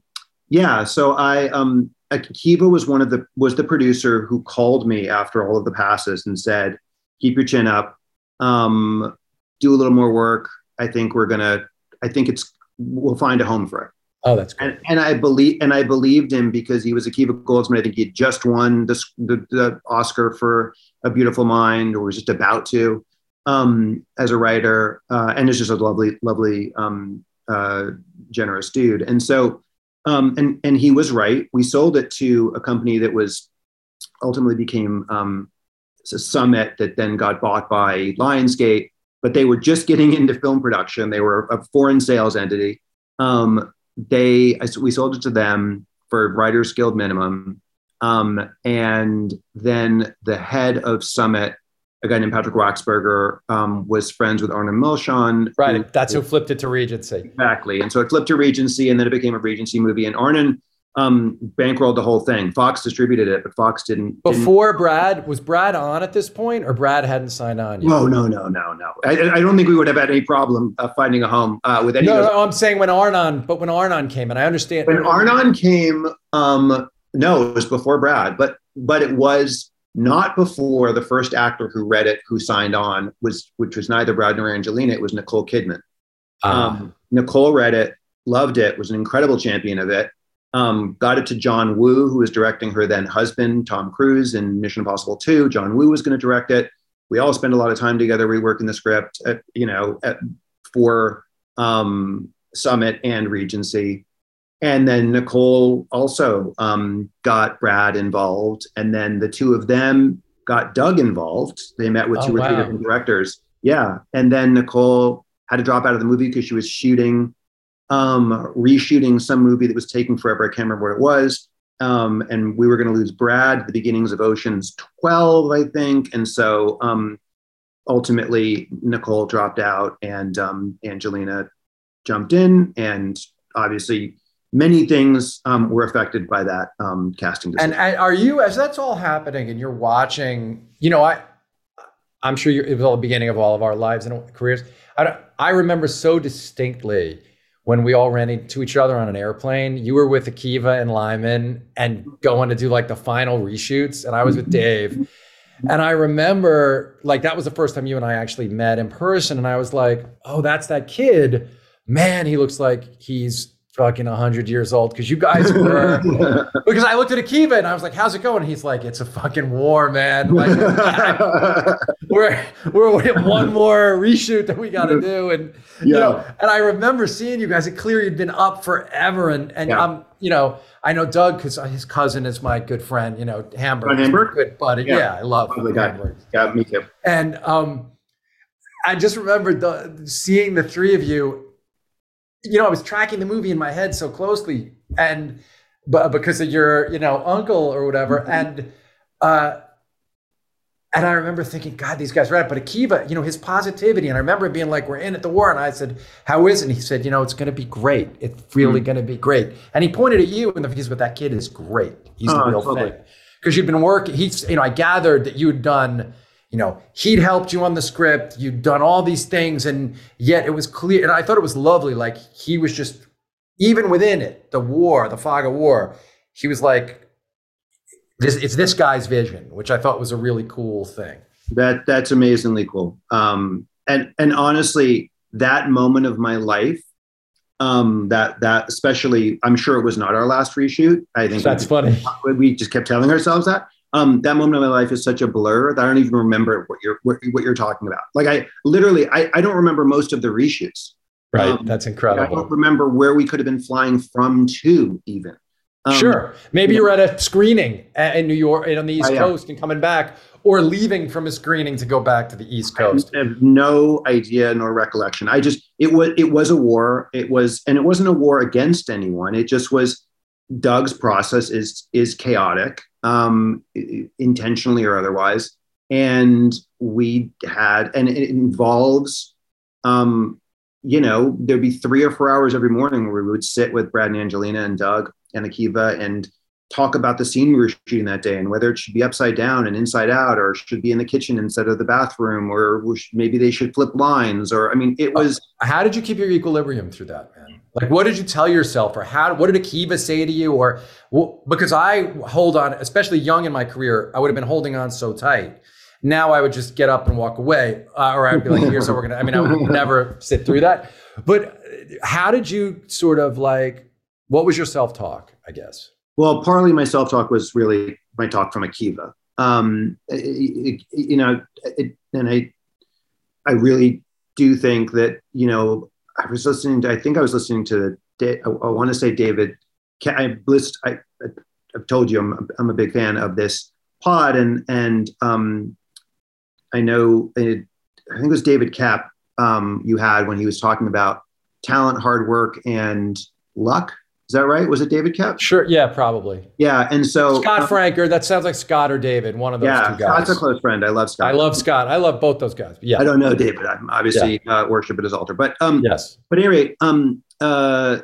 yeah. So I, um, Akiva was one of the was the producer who called me after all of the passes and said, "Keep your chin up, um, do a little more work. I think we're gonna. I think it's we'll find a home for it." Oh, that's great. And, and I believe and I believed him because he was a Akiva Goldsman. I think he had just won the, the, the Oscar for A Beautiful Mind, or was just about to, um, as a writer, uh, and is just a lovely, lovely, um, uh, generous dude. And so, um, and and he was right. We sold it to a company that was ultimately became um, Summit that then got bought by Lionsgate. But they were just getting into film production. They were a foreign sales entity. Um, they we sold it to them for Writers Guild minimum, um, and then the head of Summit, a guy named Patrick Wachsberger, um, was friends with Arnon Milchan. Right, who, that's who flipped it to Regency. Exactly, and so it flipped to Regency, and then it became a Regency movie. And Arnon um, bankrolled the whole thing. Fox distributed it, but Fox didn't. Before didn't. Brad, was Brad on at this point, or Brad hadn't signed on yet? No, no, no, no, no. I, I don't think we would have had any problem uh, finding a home uh, with any. No, no, I'm saying when Arnon, but when Arnon came, and I understand when Arnon came. Um, no, it was before Brad, but but it was not before the first actor who read it, who signed on, was which was neither Brad nor Angelina. It was Nicole Kidman. Ah. Um, Nicole read it, loved it, was an incredible champion of it um, got it to John Woo, who was directing her then husband, Tom Cruise, in Mission Impossible 2. John Woo was going to direct it. We all spent a lot of time together reworking the script, at, you know, at, for um, Summit and Regency. And then Nicole also um, got Brad involved. And then the two of them got Doug involved. They met with oh, two or wow. three different directors. Yeah. And then Nicole had to drop out of the movie because she was shooting um, reshooting some movie that was taking forever. I can't remember what it was. Um, and we were going to lose Brad, the beginnings of Ocean's 12, I think. And so um, ultimately, Nicole dropped out and um, Angelina jumped in. And obviously, many things um, were affected by that um, casting decision. And, and, are you, as that's all happening and you're watching, you know, I, I'm sure it was all the beginning of all of our lives and careers. I, I remember so distinctly when we all ran into each other on an airplane. You were with Akiva and Liman and going to do like the final reshoots, and I was with mm-hmm. Dave. And I remember like that was the first time you and I actually met in person, and I was like, "Oh, that's that kid. Man, he looks like he's fucking 100 years old because you guys were because i looked at akiva and i was like how's it going? He's like it's a fucking war man. Like we're we're one more reshoot that we got to do. And yeah. you know and i remember seeing you guys it clear. You'd been up forever. And and yeah. i'm you know i know doug because his cousin is my good friend you know hamburg. Hamburg? good buddy. Yeah, yeah i love the guy yeah me too. And um i just remember the, seeing the three of you you know, I was tracking the movie in my head so closely, and but because of your, you know, uncle or whatever, mm-hmm. and uh, and I remember thinking, God, these guys are right. But Akiva, you know, his positivity, and I remember being like, "We're in at the war," and I said, "How is it?" And he said, "You know, it's going to be great. It's really mm-hmm. going to be great." And he pointed at you, and the because with that kid is great. He's oh, the real totally. thing because you'd been working. He's, you know, I gathered that you'd done you know, he'd helped you on the script, you'd done all these things, and yet it was clear. And I thought it was lovely. Like he was just, even within it, the war, the fog of war, he was like, this, it's this guy's vision, which I thought was a really cool thing. That that's amazingly cool. Um, and and honestly, that moment of my life, um, that that especially, I'm sure it was not our last reshoot. I think that's funny. We just kept telling ourselves that um, that moment of my life is such a blur that I don't even remember what you're what, what you're talking about. Like I literally, I, I don't remember most of the reshoots. Right, um, that's incredible. I don't remember where we could have been flying from to even. Um, sure, maybe you are at a screening in New York on the East Coast and coming back, or leaving from a screening to go back to the East Coast? I have no idea nor recollection. I just it was it was a war. It was and it wasn't a war against anyone. It just was Doug's process is is chaotic, um, intentionally or otherwise, and we had and it involves um, you know, there'd be three or four hours every morning where we would sit with Brad and Angelina and Doug and Akiva and talk about the scene we were shooting that day and whether it should be upside down and inside out or should be in the kitchen instead of the bathroom or maybe they should flip lines or i mean it was how did you keep your equilibrium through that like what did you tell yourself or how what did akiva say to you or well, because i hold on especially young in my career i would have been holding on so tight now I would just get up and walk away, uh, or I'd be like, "Here's how we're gonna." I mean, I would never sit through that. But how did you sort of like? What was your self talk? I guess. Well, partly my self talk was really my talk from Akiva. Um, it, it, you know, it, and I, I really do think that you know I was listening to. I think I was listening to. I, I want to say David. I list. I, I've told you I'm, I'm a big fan of this pod, and and um, I know it, I think it was David Koepp um, you had when he was talking about talent, hard work, and luck. Is that right? Was it David Koepp? Sure. Yeah, probably. Yeah, and so Scott uh, Franker. That sounds like Scott or David. One of those yeah, two guys. Scott's a close friend. I love Scott. I love Scott. I love both those guys. Yeah. I don't know David. I'm obviously yeah. uh, worship at his altar, but um, yes. But anyway, um, uh,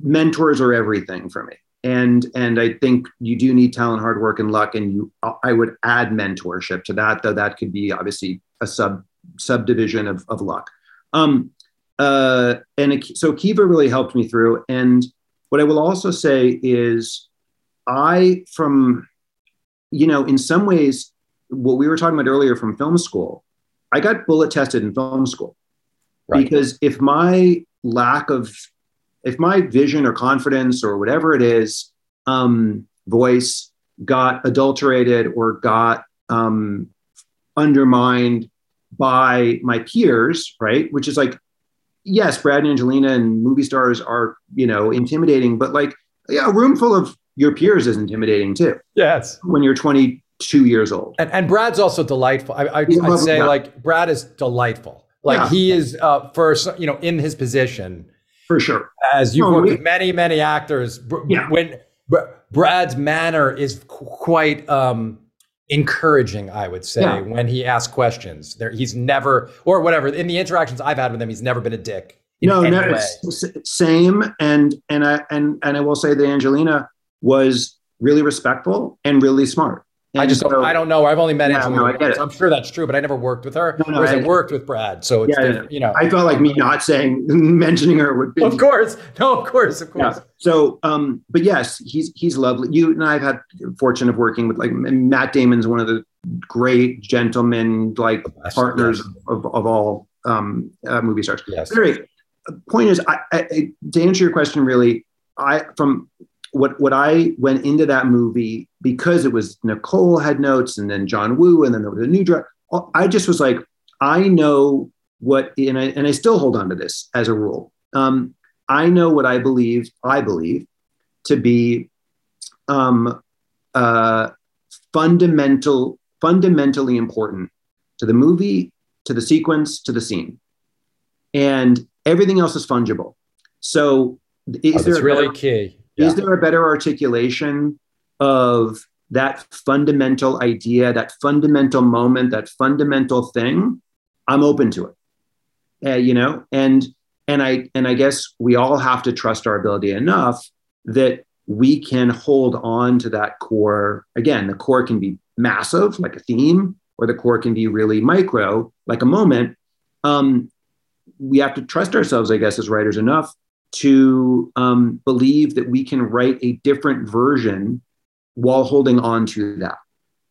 mentors are everything for me and and I think you do need talent, hard work, and luck. And you, I would add mentorship to that, though that could be obviously a sub subdivision of of luck. Um, uh, and it, so Kiva really helped me through. And what I will also say is, I from, you know, in some ways, what we were talking about earlier from film school, I got bullet tested in film school right. because if my lack of if my vision or confidence or whatever it is, um, voice got adulterated or got um, undermined by my peers, right? Which is like, yes, Brad and Angelina and movie stars are, you know, intimidating, but like, yeah, a room full of your peers is intimidating too. Yes. When you're 22 years old. And, and Brad's also delightful. I, I, would say like Brad is delightful. Like yeah. he is uh, first, you know, in his position for sure. As you've no, worked we, with many, many actors, yeah. when Brad's manner is quite um, encouraging, I would say, yeah. when he asks questions. There, he's never, or whatever. In the interactions I've had with him, he's never been a dick. no, no, same. And and I and and I will say that Angelina was really respectful and really smart. And I just so, I don't know. I've only met yeah. No, I'm sure that's true, but I never worked with her. No, no, whereas I, I, worked with Brad, so it's yeah, you know. I felt like me not saying mentioning her would be. Of course, no, of course, of course. Yeah. So, um, but yes, he's he's lovely. You and I have had fortune of working with like Matt Damon's one of the great gentlemen, like partners of, of all um, uh, movie stars. Yes. Anyway, point is, I, I, to answer your question, really, I from what what I went into that movie because it was Nicole had notes and then John Woo and then there was a new director. I just was like, I know what, and I and I still hold on to this as a rule. Um, I know what I believe. I believe to be um, uh, fundamental, fundamentally important to the movie, to the sequence, to the scene, and everything else is fungible. So, is oh, there really key? Yeah. Is there a better articulation of that fundamental idea, that fundamental moment, that fundamental thing? I'm open to it. Uh, you know, and and I and I guess we all have to trust our ability enough that we can hold on to that core. Again, the core can be massive, like a theme, or the core can be really micro, like a moment. Um, we have to trust ourselves, I guess, as writers enough to um, believe that we can write a different version while holding on to that.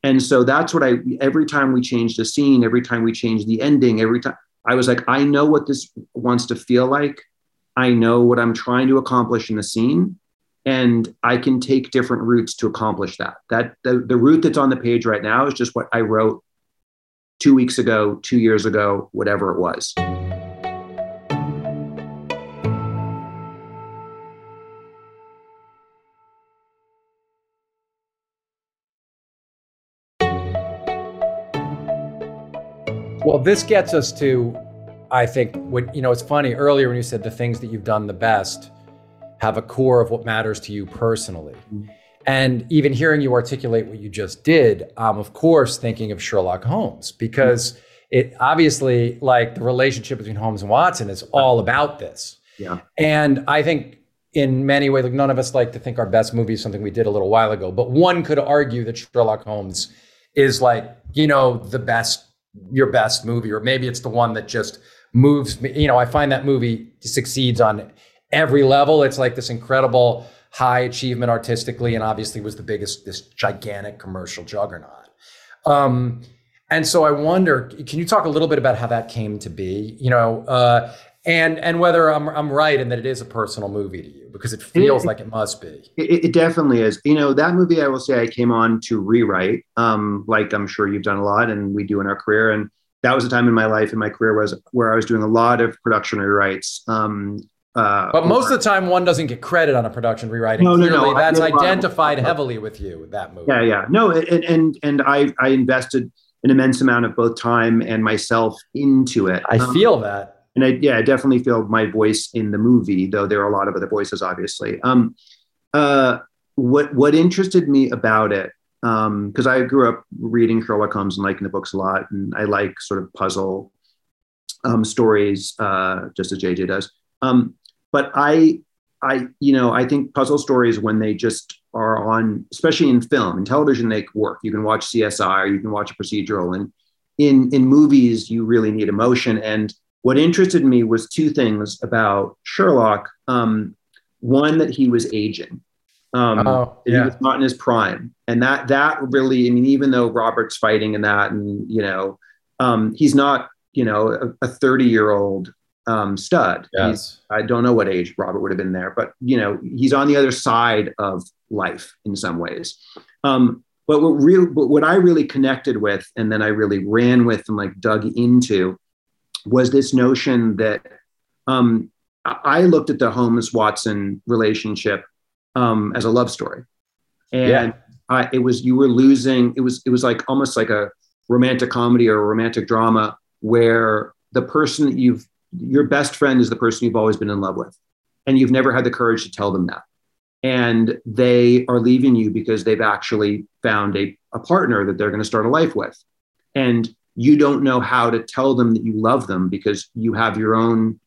And so that's what I, every time we change the scene, every time we change the ending, every time I was like, I know what this wants to feel like. I know what I'm trying to accomplish in the scene. And I can take different routes to accomplish that. That the, the route that's on the page right now is just what I wrote two weeks ago, two years ago, whatever it was. Well, this gets us to, I think, when you know, it's funny earlier when you said the things that you've done the best have a core of what matters to you personally. Mm-hmm. And even hearing you articulate what you just did, I'm of course thinking of Sherlock Holmes because mm-hmm. it obviously, like the relationship between Holmes and Watson, is all about this. Yeah. And I think in many ways, like none of us like to think our best movie is something we did a little while ago, but one could argue that Sherlock Holmes is like, you know, the best, your best movie, or maybe it's the one that just moves me. You know, I find that movie succeeds on every level. It's like this incredible high achievement artistically, and obviously was the biggest, this gigantic commercial juggernaut. Um, and so I wonder, can you talk a little bit about how that came to be? You know, uh, and and whether I'm I'm right in that it is a personal movie to you because it feels it, like it must be. It, it, definitely is. You know, that movie I will say I came on to rewrite, um, like I'm sure you've done a lot, and we do in our career. And that was a time in my life in my career was where I was doing a lot of production rewrites. Um, uh, but most of the time, one doesn't get credit on a production rewriting. No, no, no. That's identified heavily with you. That movie. Yeah, yeah. No, and and and I I invested an immense amount of both time and myself into it. I um, feel that, and I yeah, I definitely feel my voice in the movie, though there are a lot of other voices, obviously. Um, uh, what what interested me about it because um, I grew up reading Sherlock Holmes and liking the books a lot, and I like sort of puzzle um, stories, uh, just as JJ does. Um, but I, I, you know, I think puzzle stories when they just are on, especially in film and television, they work. You can watch CSI, or you can watch a procedural, and in in movies, you really need emotion. And what interested me was two things about Sherlock. Um, one that he was aging. Um, oh, yeah. He was not in his prime, and that that really, I mean, even though Robert's fighting in that, and you know, um, he's not, you know, a thirty year old um, stud. Yes. He's, I don't know what age Robert would have been there, but you know, he's on the other side of life in some ways. Um, but what real, but what I really connected with, and then I really ran with and like dug into, was this notion that um, I looked at the Holmes Watson relationship um, as a love story, and yeah. I, it was you were losing. It was it was like almost like a romantic comedy or a romantic drama where the person that you've your best friend is the person you've always been in love with and you've never had the courage to tell them that and they are leaving you because they've actually found a, a partner that they're going to start a life with and you don't know how to tell them that you love them because you have your own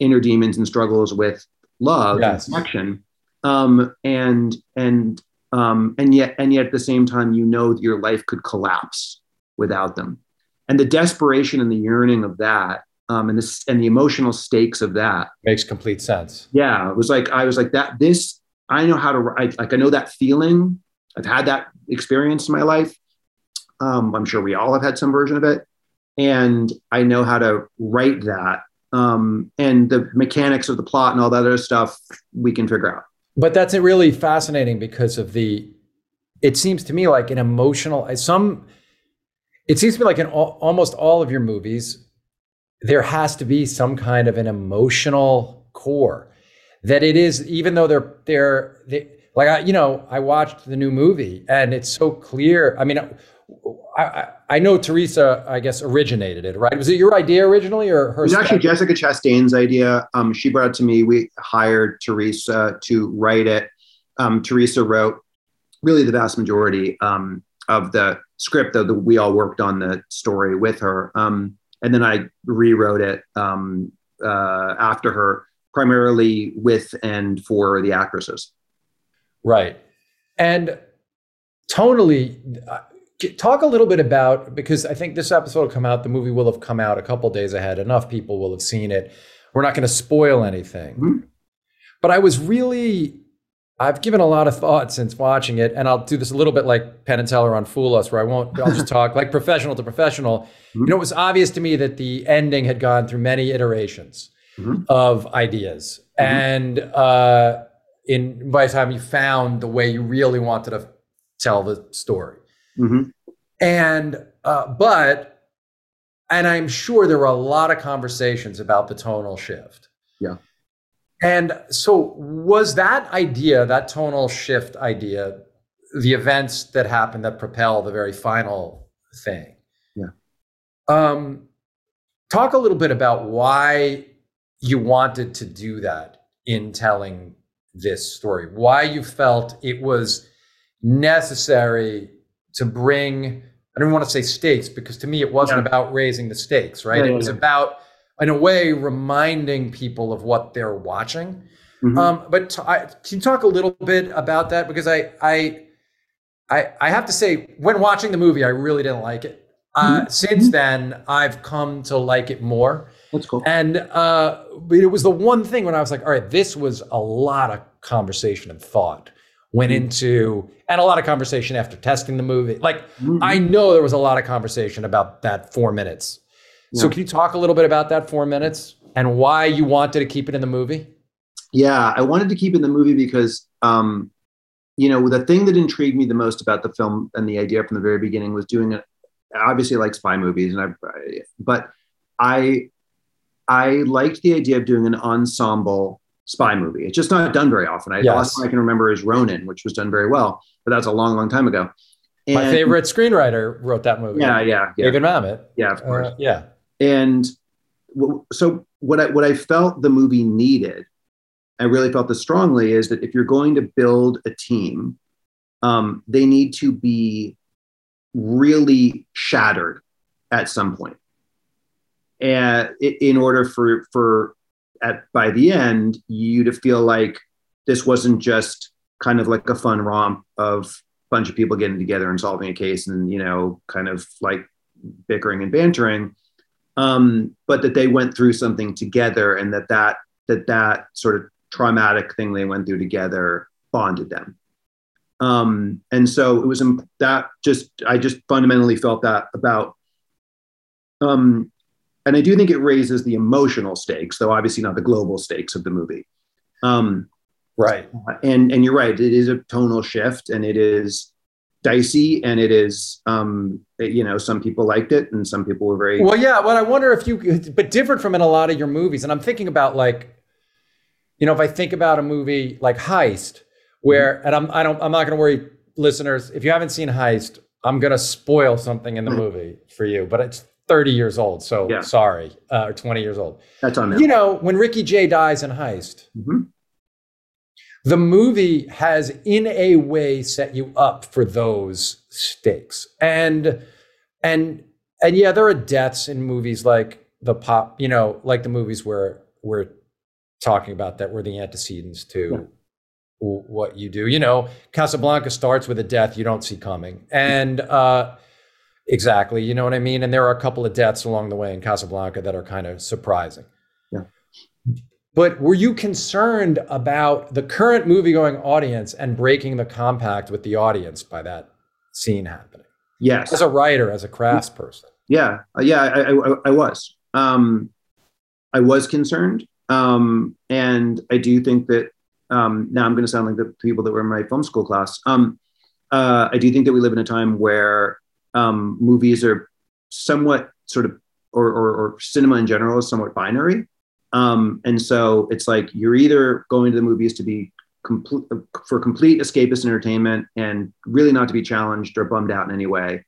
inner demons and struggles with love yes. and connection um, and and um, and yet and yet at the same time you know that your life could collapse without them and the desperation and the yearning of that um, and this and the emotional stakes of that makes complete sense. Yeah, it was like I was like that. This I know how to write. Like I know that feeling. I've had that experience in my life. Um, I'm sure we all have had some version of it, and I know how to write that. Um, and the mechanics of the plot and all that other stuff we can figure out. But that's really fascinating because of the. It seems to me like an emotional some. It seems to me like in all, almost all of your movies, there has to be some kind of an emotional core that it is even though they're they're they, like I, you know I watched the new movie and it's so clear I mean I, I know Theresa I guess originated it right? Was it your idea originally or her it was actually Jessica Chastain's idea. Um, she brought it to me. We hired Theresa to write it. Um, Theresa wrote really the vast majority um, of the script though we all worked on the story with her. Um, and then I rewrote it um, uh, after her, primarily with and for the actresses. Right, and tonally, uh, talk a little bit about because I think this episode will come out. The movie will have come out a couple days ahead. Enough people will have seen it. We're not going to spoil anything. Mm-hmm. But I was really I've given a lot of thought since watching it, and I'll do this a little bit like Penn and Teller on Fool Us, where I won't. I'll just talk like professional to professional. Mm-hmm. You know, it was obvious to me that the ending had gone through many iterations mm-hmm. of ideas, mm-hmm. and uh, in by the time you found the way you really wanted to tell the story, mm-hmm. and uh, but, and I'm sure there were a lot of conversations about the tonal shift. Yeah. And so, was that idea, that tonal shift idea, the events that happened that propel the very final thing? Yeah. Um, talk a little bit about why you wanted to do that in telling this story, why you felt it was necessary to bring, I don't want to say stakes because to me it wasn't Yeah. about raising the stakes, right? Yeah, it was about, in a way, reminding people of what they're watching. Mhm. Um, but t- I, can you talk a little bit about that? Because I, I, I, I have to say, when watching the movie, I really didn't like it. Uh, Mhm. Since then, I've come to like it more. That's cool. And uh, but it was the one thing when I was like, all right, this was a lot of conversation and thought went Mhm. into, and a lot of conversation after testing the movie. Like, Mhm. I know there was a lot of conversation about that four minutes. So, can you talk a little bit about that four minutes and why you wanted to keep it in the movie? Yeah, I wanted to keep it in the movie because, um, you know, the thing that intrigued me the most about the film and the idea from the very beginning was doing it. Obviously, I like spy movies, and I but I, I liked the idea of doing an ensemble spy movie. It's just not done very often. I, The last one I can remember is Ronin, which was done very well, but that's a long, long time ago. My favorite screenwriter wrote that movie. Yeah, yeah, yeah, David Mamet. yeah. Of course. Uh, yeah. and w- so what I what I felt the movie needed, I really felt this strongly, is that if you're going to build a team, um, they need to be really shattered at some point, and in order for for at by the end you to feel like this wasn't just kind of like a fun romp of a bunch of people getting together and solving a case and you know kind of like bickering and bantering um, but that they went through something together and that that that that sort of traumatic thing they went through together bonded them. Um, and so it was that just i just fundamentally felt that about um, and i do think it raises the emotional stakes though obviously not the global stakes of the movie um, Right. and and you're right it is a tonal shift and it is dicey and it is um you know some people liked it and some people were very Well, yeah. Well, I wonder if you, but different from in a lot of your movies. And I'm thinking about like, you know, if I think about a movie like Heist, where, and I'm, I don't, I'm not going to worry, listeners. If you haven't seen Heist, I'm going to spoil something in the Mhm. movie for you. But it's 30 years old, so Yeah. sorry, uh, or 20 years old. that's on them You know, when Ricky Jay dies in Heist, Mhm. the movie has in a way set you up for those stakes and and and yeah there are deaths in movies like the pop you know like the movies where we're talking about that were the antecedents to Yeah. what you do you know casablanca starts with a death you don't see coming and uh exactly you know what i mean and there are a couple of deaths along the way in casablanca that are kind of surprising Yeah. but were you concerned about the current movie going audience and breaking the compact with the audience by that scene happening? yes As a writer, as a craftsperson. yeah Uh, yeah I, I, I was um i was concerned um and i do think that um now i'm going to sound like the people that were in my film school class um uh i do think that we live in a time where um movies are somewhat sort of or or, or cinema in general is somewhat binary. Um and so it's like you're either going to the movies to be complete for complete escapist entertainment and really not to be challenged or bummed out in any way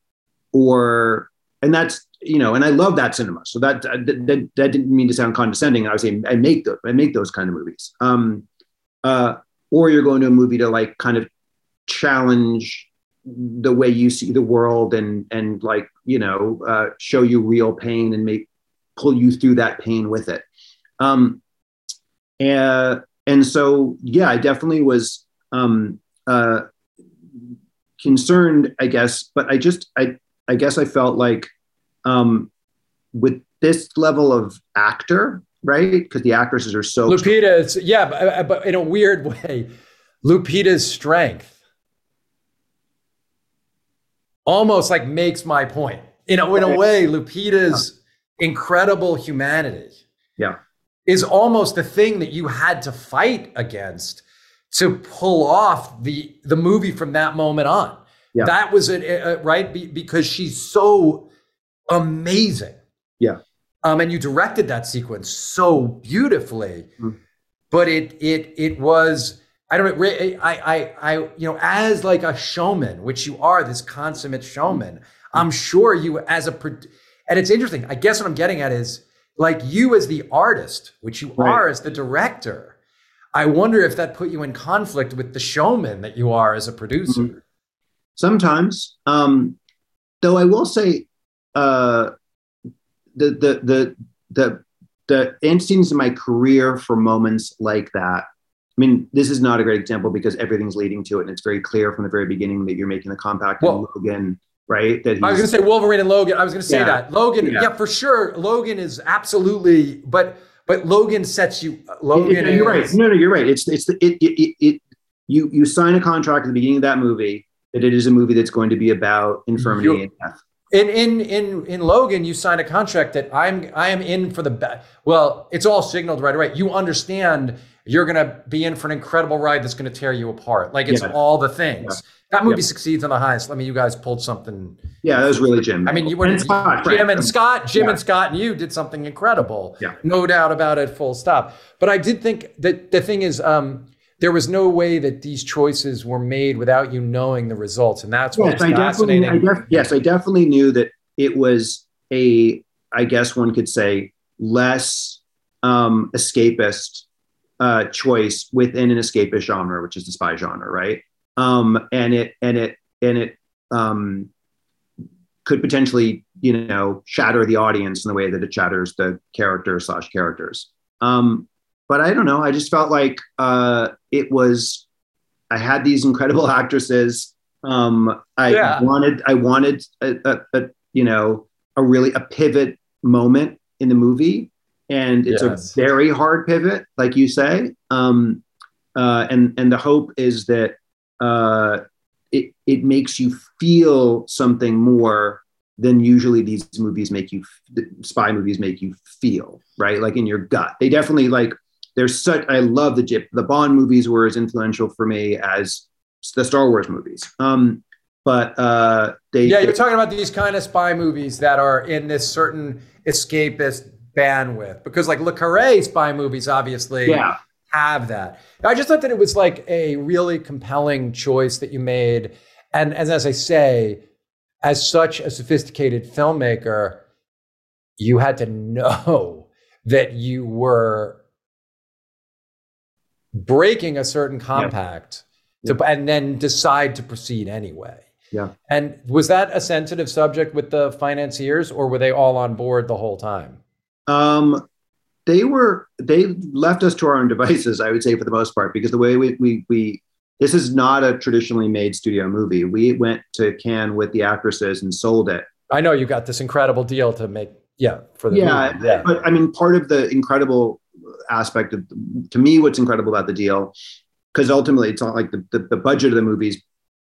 or and that's you know and i love that cinema. So that that, that, didn't mean to sound condescending. I was saying i make those i make those kind of movies. Um uh or you're going to a movie to like kind of challenge the way you see the world and and like you know uh show you real pain and make pull you through that pain with it. Um and and so yeah i definitely was um uh concerned i guess but i just i i guess i felt like um with this level of actor right? Because the actresses are so Lupita's, yeah, but, but in a weird way, Lupita's strength almost like makes my point. You know, in a way, Lupita's incredible humanity Yeah. is almost the thing that you had to fight against to pull off the the movie from that moment on. Yeah. That was it, uh, right? Be, because she's so amazing. Yeah. Um, and you directed that sequence so beautifully, Mm. but it it it was I don't know I I I you know as like a showman, which you are this consummate showman. I'm sure you as a And it's interesting. I guess what I'm getting at is like you as the artist, which you Right. are as the director. I wonder if that put you in conflict with the showman that you are as a producer. Mhm. Sometimes, um, though, I will say, uh, the the the the the instincts in my career for moments like that. I mean, this is not a great example because everything's leading to it, and it's very clear from the very beginning that you're making the compact Well- Logan, right? That he's, I was going to say Wolverine and Logan. I was going to say Yeah. that Logan. Yeah. Yeah. for sure. Logan is absolutely, but but Logan sets you. Logan. Yeah, you're is, right. No, no, you're right. It's it's the, it, it it it you you sign a contract at the beginning of that movie that it is a movie that's going to be about infirmity and death. In in in in Logan, you sign a contract that I'm I am in for the best. Well, it's all signaled right away. You understand you're going to be in for an incredible ride that's going to tear you apart. Like it's Yeah. all the things. That movie Yeah. succeeds on the highest. I mean, you guys pulled something. Yeah, that was really Jim. I mean, you were And Scott, Jim right? and Scott, Jim Yeah. and Scott, and you did something incredible. Yeah. no doubt about it. Full stop. But I did think that the thing is, um, there was no way that these choices were made without you knowing the results, and that's what's Yes, fascinating. I def- yes, I definitely knew that it was a. I guess one could say less um, escapist uh, choice within an escapist genre, which is the spy genre, right? Um, and it and it and it um, could potentially, you know, shatter the audience in the way that it shatters the character slash characters. Um, but I don't know. I just felt like uh, it was. I had these incredible actresses. Um, I Yeah. wanted. I wanted a, a, a you know a really a pivot moment in the movie, and it's Yes. a very hard pivot, like you say. Um, uh, and and the hope is that uh, it it makes you feel something more than usually these movies make you spy movies make you feel right like in your gut they definitely like there's such i love the the bond movies were as influential for me as the star wars movies um but uh they Yeah, you're talking about these kind of spy movies that are in this certain escapist bandwidth because, like, Le Carre spy movies obviously yeah have that. I just thought that it was like a really compelling choice that you made, and, and as I say, as such a sophisticated filmmaker, you had to know that you were breaking a certain compact to, and then decide to proceed anyway. Yeah. And was that a sensitive subject with the financiers, or were they all on board the whole time? Um, they were they left us to our own devices, I would say, for the most part, because the way we we, we this is not a traditionally made studio movie. We went to Cannes with the actresses and sold it. I know you got this incredible deal to make, yeah, for the Yeah, movie. Yeah, But I mean, part of the incredible aspect of to me, what's incredible about the deal, because ultimately it's not like the, the, the budget of the movie is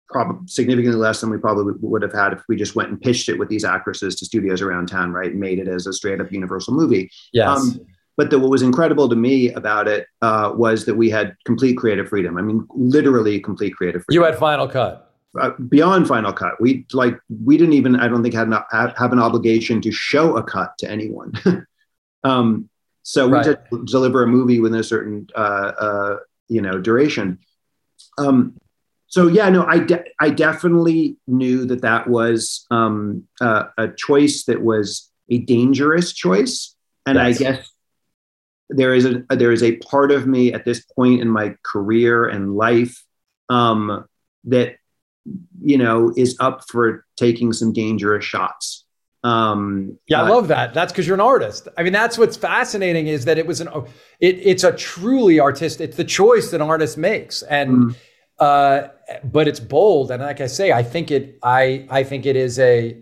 probably significantly less than we probably would have had if we just went and pitched it with these actresses to studios around town, right? Made it as a straight up Universal movie. yes, Um, but the, what was incredible to me about it uh, was that we had complete creative freedom. I mean, literally complete creative freedom. you had Final Cut. uh, beyond Final Cut. We like we didn't even I don't think had an, have, an obligation to show a cut to anyone. um, so we Right. just deliver a movie within a certain uh, uh, you know duration. Um, so yeah, no, I de- I definitely knew that that was um, uh, a choice that was a dangerous choice, and Yes. I guess there is a there is a part of me at this point in my career and life um, that you know is up for taking some dangerous shots. Um, Yeah, I love that. That's because you're an artist. I mean, that's what's fascinating is that it was an it, it's a truly artistic. It's the choice that an artist makes, and Mm. uh, but it's bold. And like I say, I think it. I I think it is a.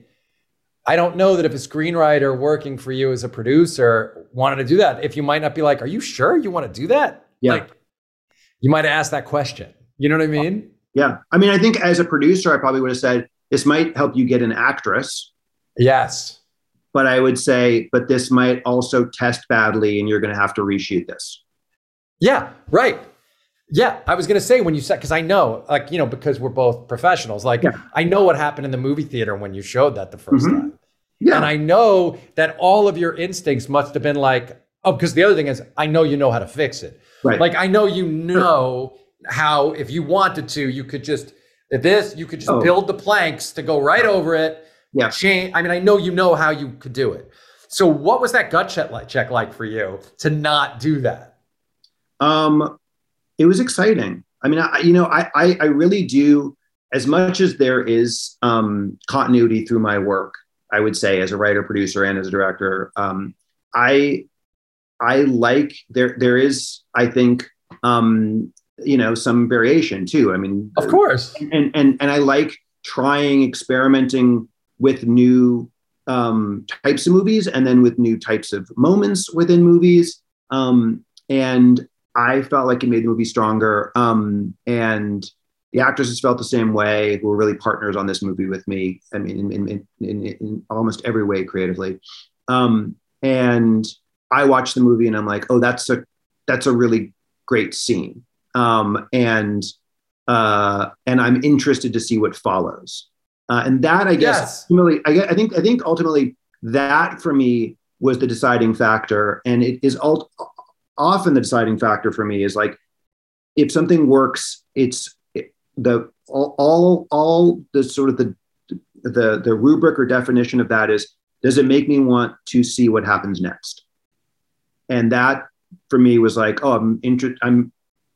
I don't know that if a screenwriter working for you as a producer wanted to do that, if you might not be like, "Are you sure you want to do that?" Yeah. Like, you might have asked that question. You know what I mean? yeah, I mean, I think as a producer, I probably would have said this might help you get an actress, Yes. but I would say, but this might also test badly, and you're going to have to reshoot this. Yeah, right. Yeah, I was gonna say when you said because I know, like you know, because we're both professionals. Like Yeah. I know what happened in the movie theater when you showed that the 1st Mhm. time, Yeah, and I know that all of your instincts must have been like, oh, because the other thing is, I know you know how to fix it. right. Like I know you know how if you wanted to, you could just this, you could just Oh. build the planks to go right over it, Yeah. change. I mean, I know you know how you could do it. So, what was that gut check like, check like for you to not do that? Um, it was exciting. I mean, I, you know, I, I, I really do. As much as there is um, continuity through my work, I would say as a writer, producer, and as a director, um, I I like there there is I think um, you know some variation too. I mean, Of course. and and and I like trying experimenting with new um, types of movies and then with new types of moments within movies. Um, and I felt like it made the movie stronger. Um, and the actresses felt the same way, who were really partners on this movie with me. I mean, in, in, in, in almost every way creatively. Um, and I watched the movie and I'm like, oh, that's a that's a really great scene. Um, and uh, and I'm interested to see what follows. Uh, and that, I guess, Yes. ultimately, I, I think, I think ultimately that for me was the deciding factor, and it is ult- often the deciding factor for me is like if something works, it's the all, all the sort of the the the rubric or definition of that is does it make me want to see what happens next? And that for me was like, oh, I'm interested. I'm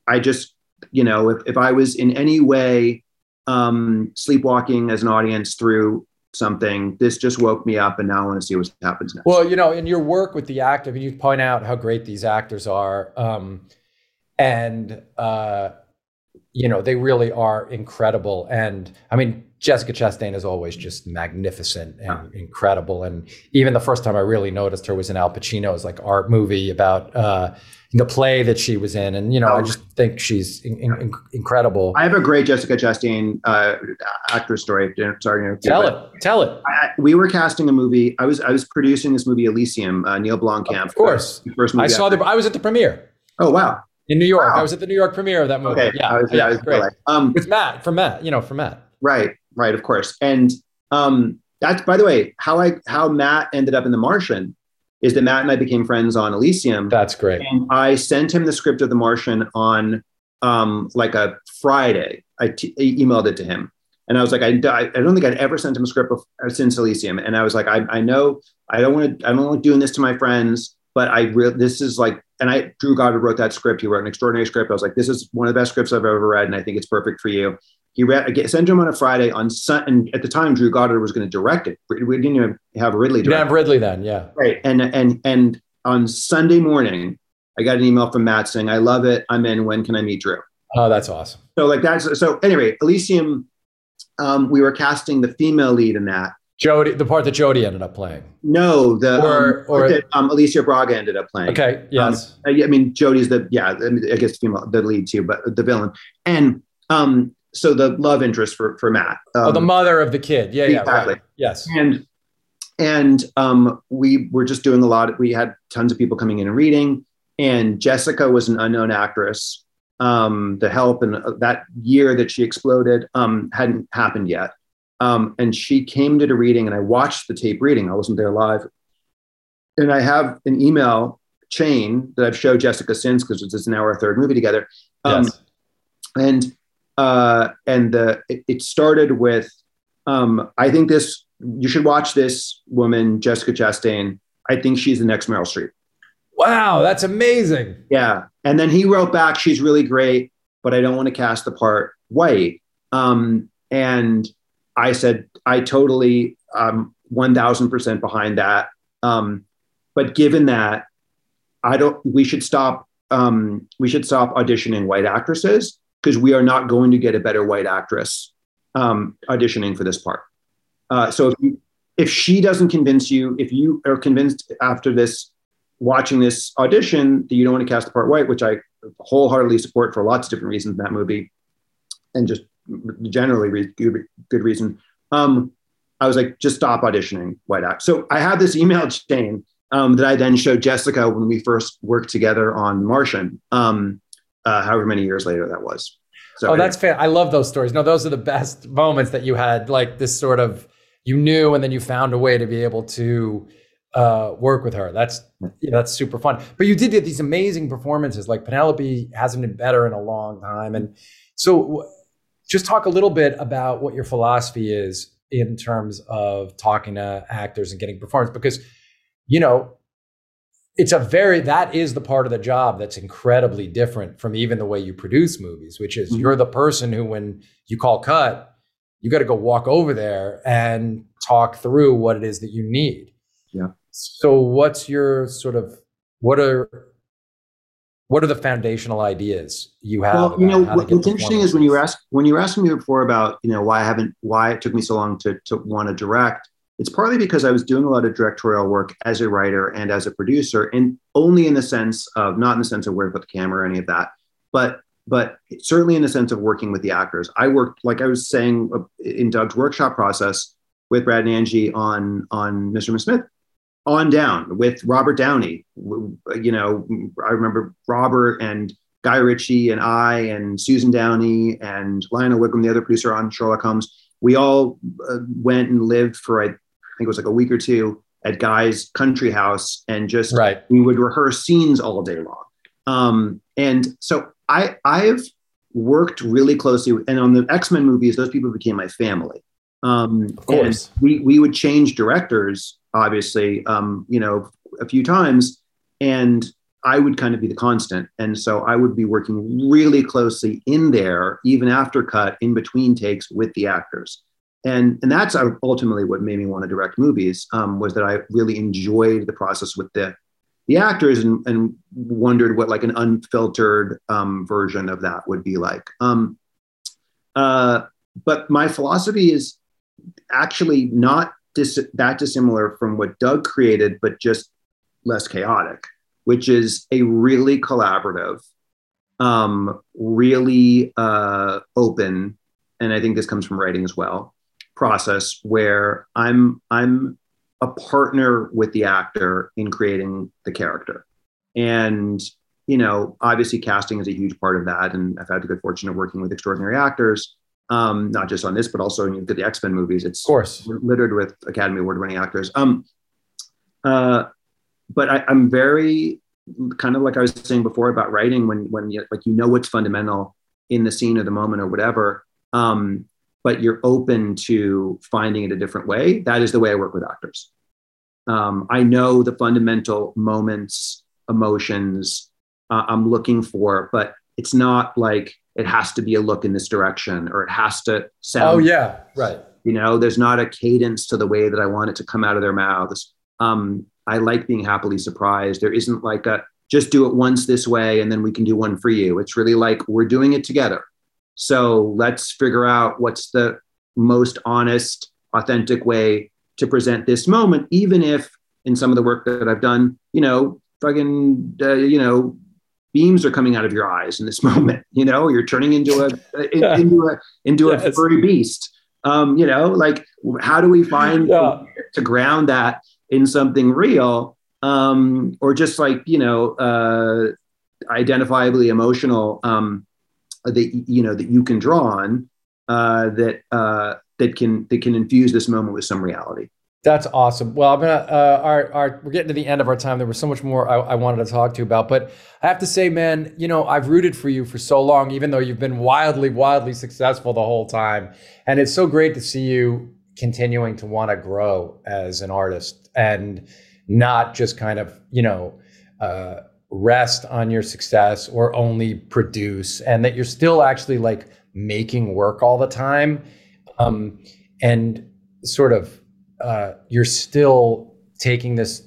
I just you know if if I was in any way um, sleepwalking as an audience through something, this just woke me up, and now I want to see what happens next. Well, you know, in your work with the actor, you point out how great these actors are, um, and uh, you know they really are incredible. And I mean, Jessica Chastain is always just magnificent and incredible. And even the first time I really noticed her was in Al Pacino's like art movie about uh, the play that she was in, and you know, I just think she's in, in, incredible. I have a great Jessica Chastain uh, actor story. Sorry, you, tell it, tell it. I, we were casting a movie. I was I was producing this movie Elysium. Uh, Neil Blomkamp. Of course. First movie I saw the. I was at the premiere Oh wow. in New York. Wow. I was at the New York premiere of that movie. Okay. Yeah, I was, yeah, I was great. like, um, with Matt from Matt, you know, from Matt. right, right, of course. And um, that's by the way how I how Matt ended up in The Martian is that Matt and I became friends on Elysium. That's great. and I sent him the script of The Martian on um, like a Friday. I t- emailed it to him, and I was like, I, I don't think I'd ever sent him a script before, since Elysium, and I was like, I, I know I don't want to I don't like doing this to my friends, but I re- this is like, and I Drew Goddard wrote that script. He wrote an extraordinary script. I was like, this is one of the best scripts I've ever read, and I think it's perfect for you. He read, get- sent him on a Friday on Sun, and at the time, Drew Goddard was going to direct it. We didn't even have Ridley You direct. didn't have Ridley then, yeah. Right. And and and on Sunday morning, I got an email from Matt saying, I love it. I'm in. When can I meet Drew? Oh, that's awesome. So like that's so anyway, Elysium, um, we were casting the female lead in that. Jody, the part that Jody ended up playing. No, the Or- um, or- that um, Alicia Braga ended up playing. Okay, yes. I I mean, Jody's the yeah, I mean, I guess the female the lead too, but the villain. And um, so the love interest for for Matt. Um, oh, the mother of the kid. Yeah, yeah, exactly. right. Yes. and and um, we were just doing a lot. We had tons of people coming in and reading. And Jessica was an unknown actress. Um, the help and uh, that year that she exploded um, hadn't happened yet. Um, and she came to the reading, and I watched the tape reading. I wasn't there live. And I have an email chain that I've showed Jessica since because it's now our third movie together. Um, yes. and uh, and the it, it started with um, I think this you should watch this woman Jessica Chastain. I think she's the next Meryl Streep. Wow, that's amazing. Yeah, and then he wrote back, she's really great, but I don't want to cast the part white. Um, and I said I totally um, one thousand percent behind that. Um, but given that, I don't. We should stop. Um, we should stop auditioning white actresses because we are not going to get a better white actress um, auditioning for this part. Uh, so if, you, if she doesn't convince you, if you are convinced after this, watching this audition that you don't want to cast the part white, which I wholeheartedly support for lots of different reasons in that movie, and just generally re- good, reason. Um, I was like, just stop auditioning white act. So I had this email chain um, that I then showed Jessica when we first worked together on Martian, um, uh, however many years later that was. So oh, that's fair. I love those stories. No, those are the best moments that you had, like this sort of you knew, and then you found a way to be able to uh, work with her. That's yeah, that's super fun. But you did get these amazing performances. Like Penelope hasn't been better in a long time, and so w- just talk a little bit about what your philosophy is in terms of talking to actors and getting performance because, you know, it's a very that is the part of the job that's incredibly different from even the way you produce movies, which is mm-hmm. you're the person who, when you call cut, you got to go walk over there and talk through what it is that you need. Yeah. So, what's your sort of what are what are the foundational ideas you have? Well, you know, what's interesting is when you were ask when you were asking me before about you know why I haven't why it took me so long to to want to direct. It's partly because I was doing a lot of directorial work as a writer and as a producer, and only in the sense of not in the sense of where to put the camera or any of that, but but certainly in the sense of working with the actors. I worked, like I was saying, uh, in Doug's workshop process with Brad and Angie on on Mr. Smith on down with Robert Downey. You know, I remember Robert and Guy Ritchie and I and Susan Downey and Lionel Wigram, the other producer on Sherlock Holmes. We all uh, went and lived for I think it was like a week or two at Guy's country house, and just right. we would rehearse scenes all day long. Um, and so I I've worked really closely, with, and on the X Men movies, those people became my family. Um, of course, we we would change directors obviously, um, you know, a few times, and I would kind of be the constant. And so I would be working really closely in there, even after cut, in between takes with the actors. And, and that's ultimately what made me want to direct movies um, was that I really enjoyed the process with the, the actors and, and wondered what like an unfiltered um, version of that would be like. Um, uh, but my philosophy is actually not dis- that dissimilar from what Doug created, but just less chaotic, which is a really collaborative, um, really uh, open, and I think this comes from writing as well. Process where I'm I'm a partner with the actor in creating the character, and you know, obviously casting is a huge part of that, and I've had the good fortune of working with extraordinary actors um, not just on this, but also when you look at the X Men movies, it's of course. littered with Academy Award winning actors. Um, uh, but I, am very kind of like I was saying before about writing when when you like you know what's fundamental in the scene or the moment or whatever, um, but you're open to finding it a different way. That is the way I work with actors. Um, I know the fundamental moments, emotions uh, I'm looking for, but it's not like it has to be a look in this direction or it has to sound. Oh yeah, right. You know, there's not a cadence to the way that I want it to come out of their mouths. Um, I like being happily surprised. There isn't like a just do it once this way and then we can do one for you. It's really like we're doing it together. So let's figure out what's the most honest, authentic way to present this moment, even if in some of the work that I've done, you know, fucking, uh, you know, beams are coming out of your eyes in this moment. You know, you're turning into a yeah. into a into yes. a furry beast. Um, you know, like how do we find yeah. to ground that in something real, um, or just like you know, uh, identifiably emotional um, that you know that you can draw on uh, that uh, that can that can infuse this moment with some reality. That's awesome. Well, I'm gonna. Uh, our, our, we're getting to the end of our time. There was so much more I, I, wanted to talk to you about, but I have to say, man, you know, I've rooted for you for so long, even though you've been wildly, wildly successful the whole time, and it's so great to see you continuing to want to grow as an artist and not just kind of, you know, uh, rest on your success or only produce, and that you're still actually like making work all the time, um, and sort of uh, you're still taking this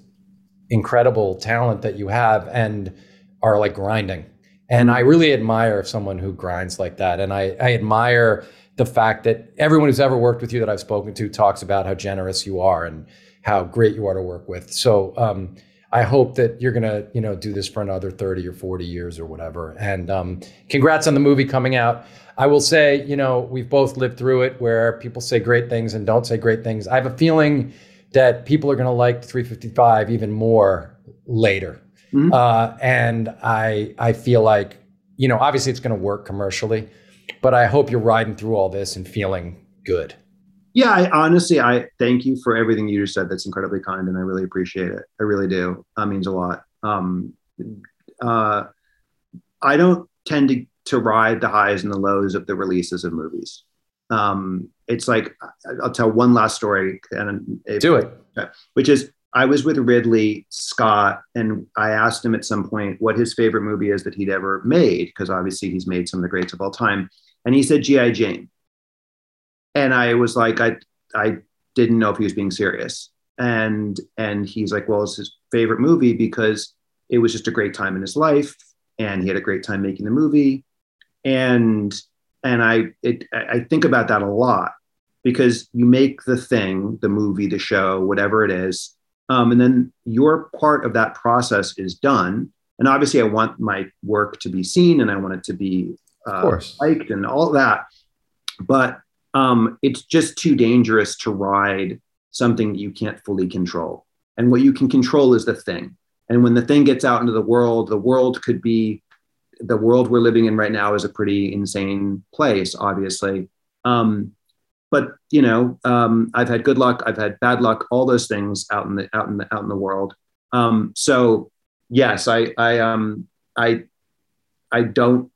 incredible talent that you have and are like grinding. And I really admire someone who grinds like that. And I, I admire the fact that everyone who's ever worked with you that I've spoken to talks about how generous you are and how great you are to work with. So um, I hope that you're gonna, you know, do this for another 30 or 40 years or whatever. And um, congrats on the movie coming out. I will say, you know, we've both lived through it where people say great things and don't say great things. I have a feeling that people are going to like 355 even more later. Mm-hmm. Uh, and I I feel like, you know, obviously it's going to work commercially, but I hope you're riding through all this and feeling good. Yeah, I, honestly, I thank you for everything you just said. That's incredibly kind, and I really appreciate it. I really do. That means a lot. Um, uh, I don't tend to to ride the highs and the lows of the releases of movies. um, it's like I'll tell one last story and do it, which is I was with Ridley Scott, and I asked him at some point what his favorite movie is that he'd ever made, because obviously he's made some of the greats of all time. And he said G.I. Jane. And I was like, I I didn't know if he was being serious. And and he's like, well, it's his favorite movie because it was just a great time in his life, and he had a great time making the movie. And and I it I think about that a lot because you make the thing, the movie, the show, whatever it is, um, and then your part of that process is done. And obviously, I want my work to be seen and I want it to be uh, liked and all that. But um, it's just too dangerous to ride something that you can't fully control. And what you can control is the thing. And when the thing gets out into the world, the world could be the world we're living in right now is a pretty insane place, obviously. Um, but you know, um, I've had good luck, I've had bad luck, all those things out in the out in the out in the world. Um, so yes, I I um I I don't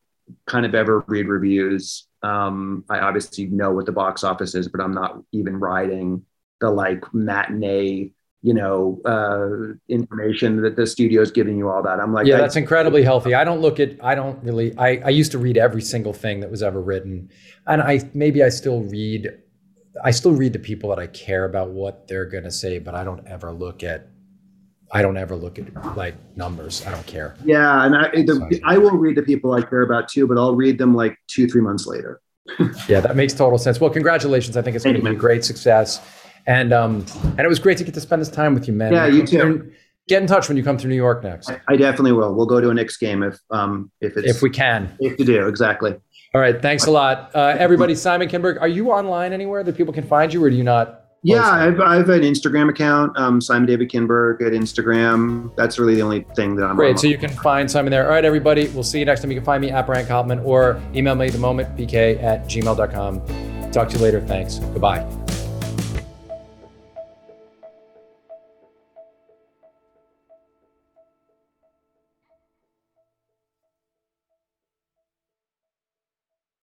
kind of ever read reviews. Um, I obviously know what the box office is, but I'm not even riding the like matinee you know uh, information that the studio is giving you all that. I'm like yeah that's incredibly healthy. I don't look at i don't really I, I used to read every single thing that was ever written. And i maybe i still read I still read the people that I care about what they're going to say, but I don't ever look at I don't ever look at like numbers. I don't care. Yeah, and I the, I will read the people I care about too, but I'll read them like two three months later. yeah, that makes total sense. Well, congratulations. I think it's going to be a great success, and um and it was great to get to spend this time with you, man. Yeah, you too. Get in touch when you come through New York next. I, I definitely will. We'll go to a Knicks game if um if it's if we can. If to do exactly. All right. Thanks a lot. Uh, everybody, Simon Kinberg, are you online anywhere that people can find you or do you not? Yeah, I've, I've an Instagram account, um, Simon David Kinberg at Instagram. That's really the only thing that I'm Great. So you can find Simon there. All right, everybody. We'll see you next time. You can find me at Brian Koppelman or email me the moment, bk at gmail.com. Talk to you later. Thanks. Goodbye.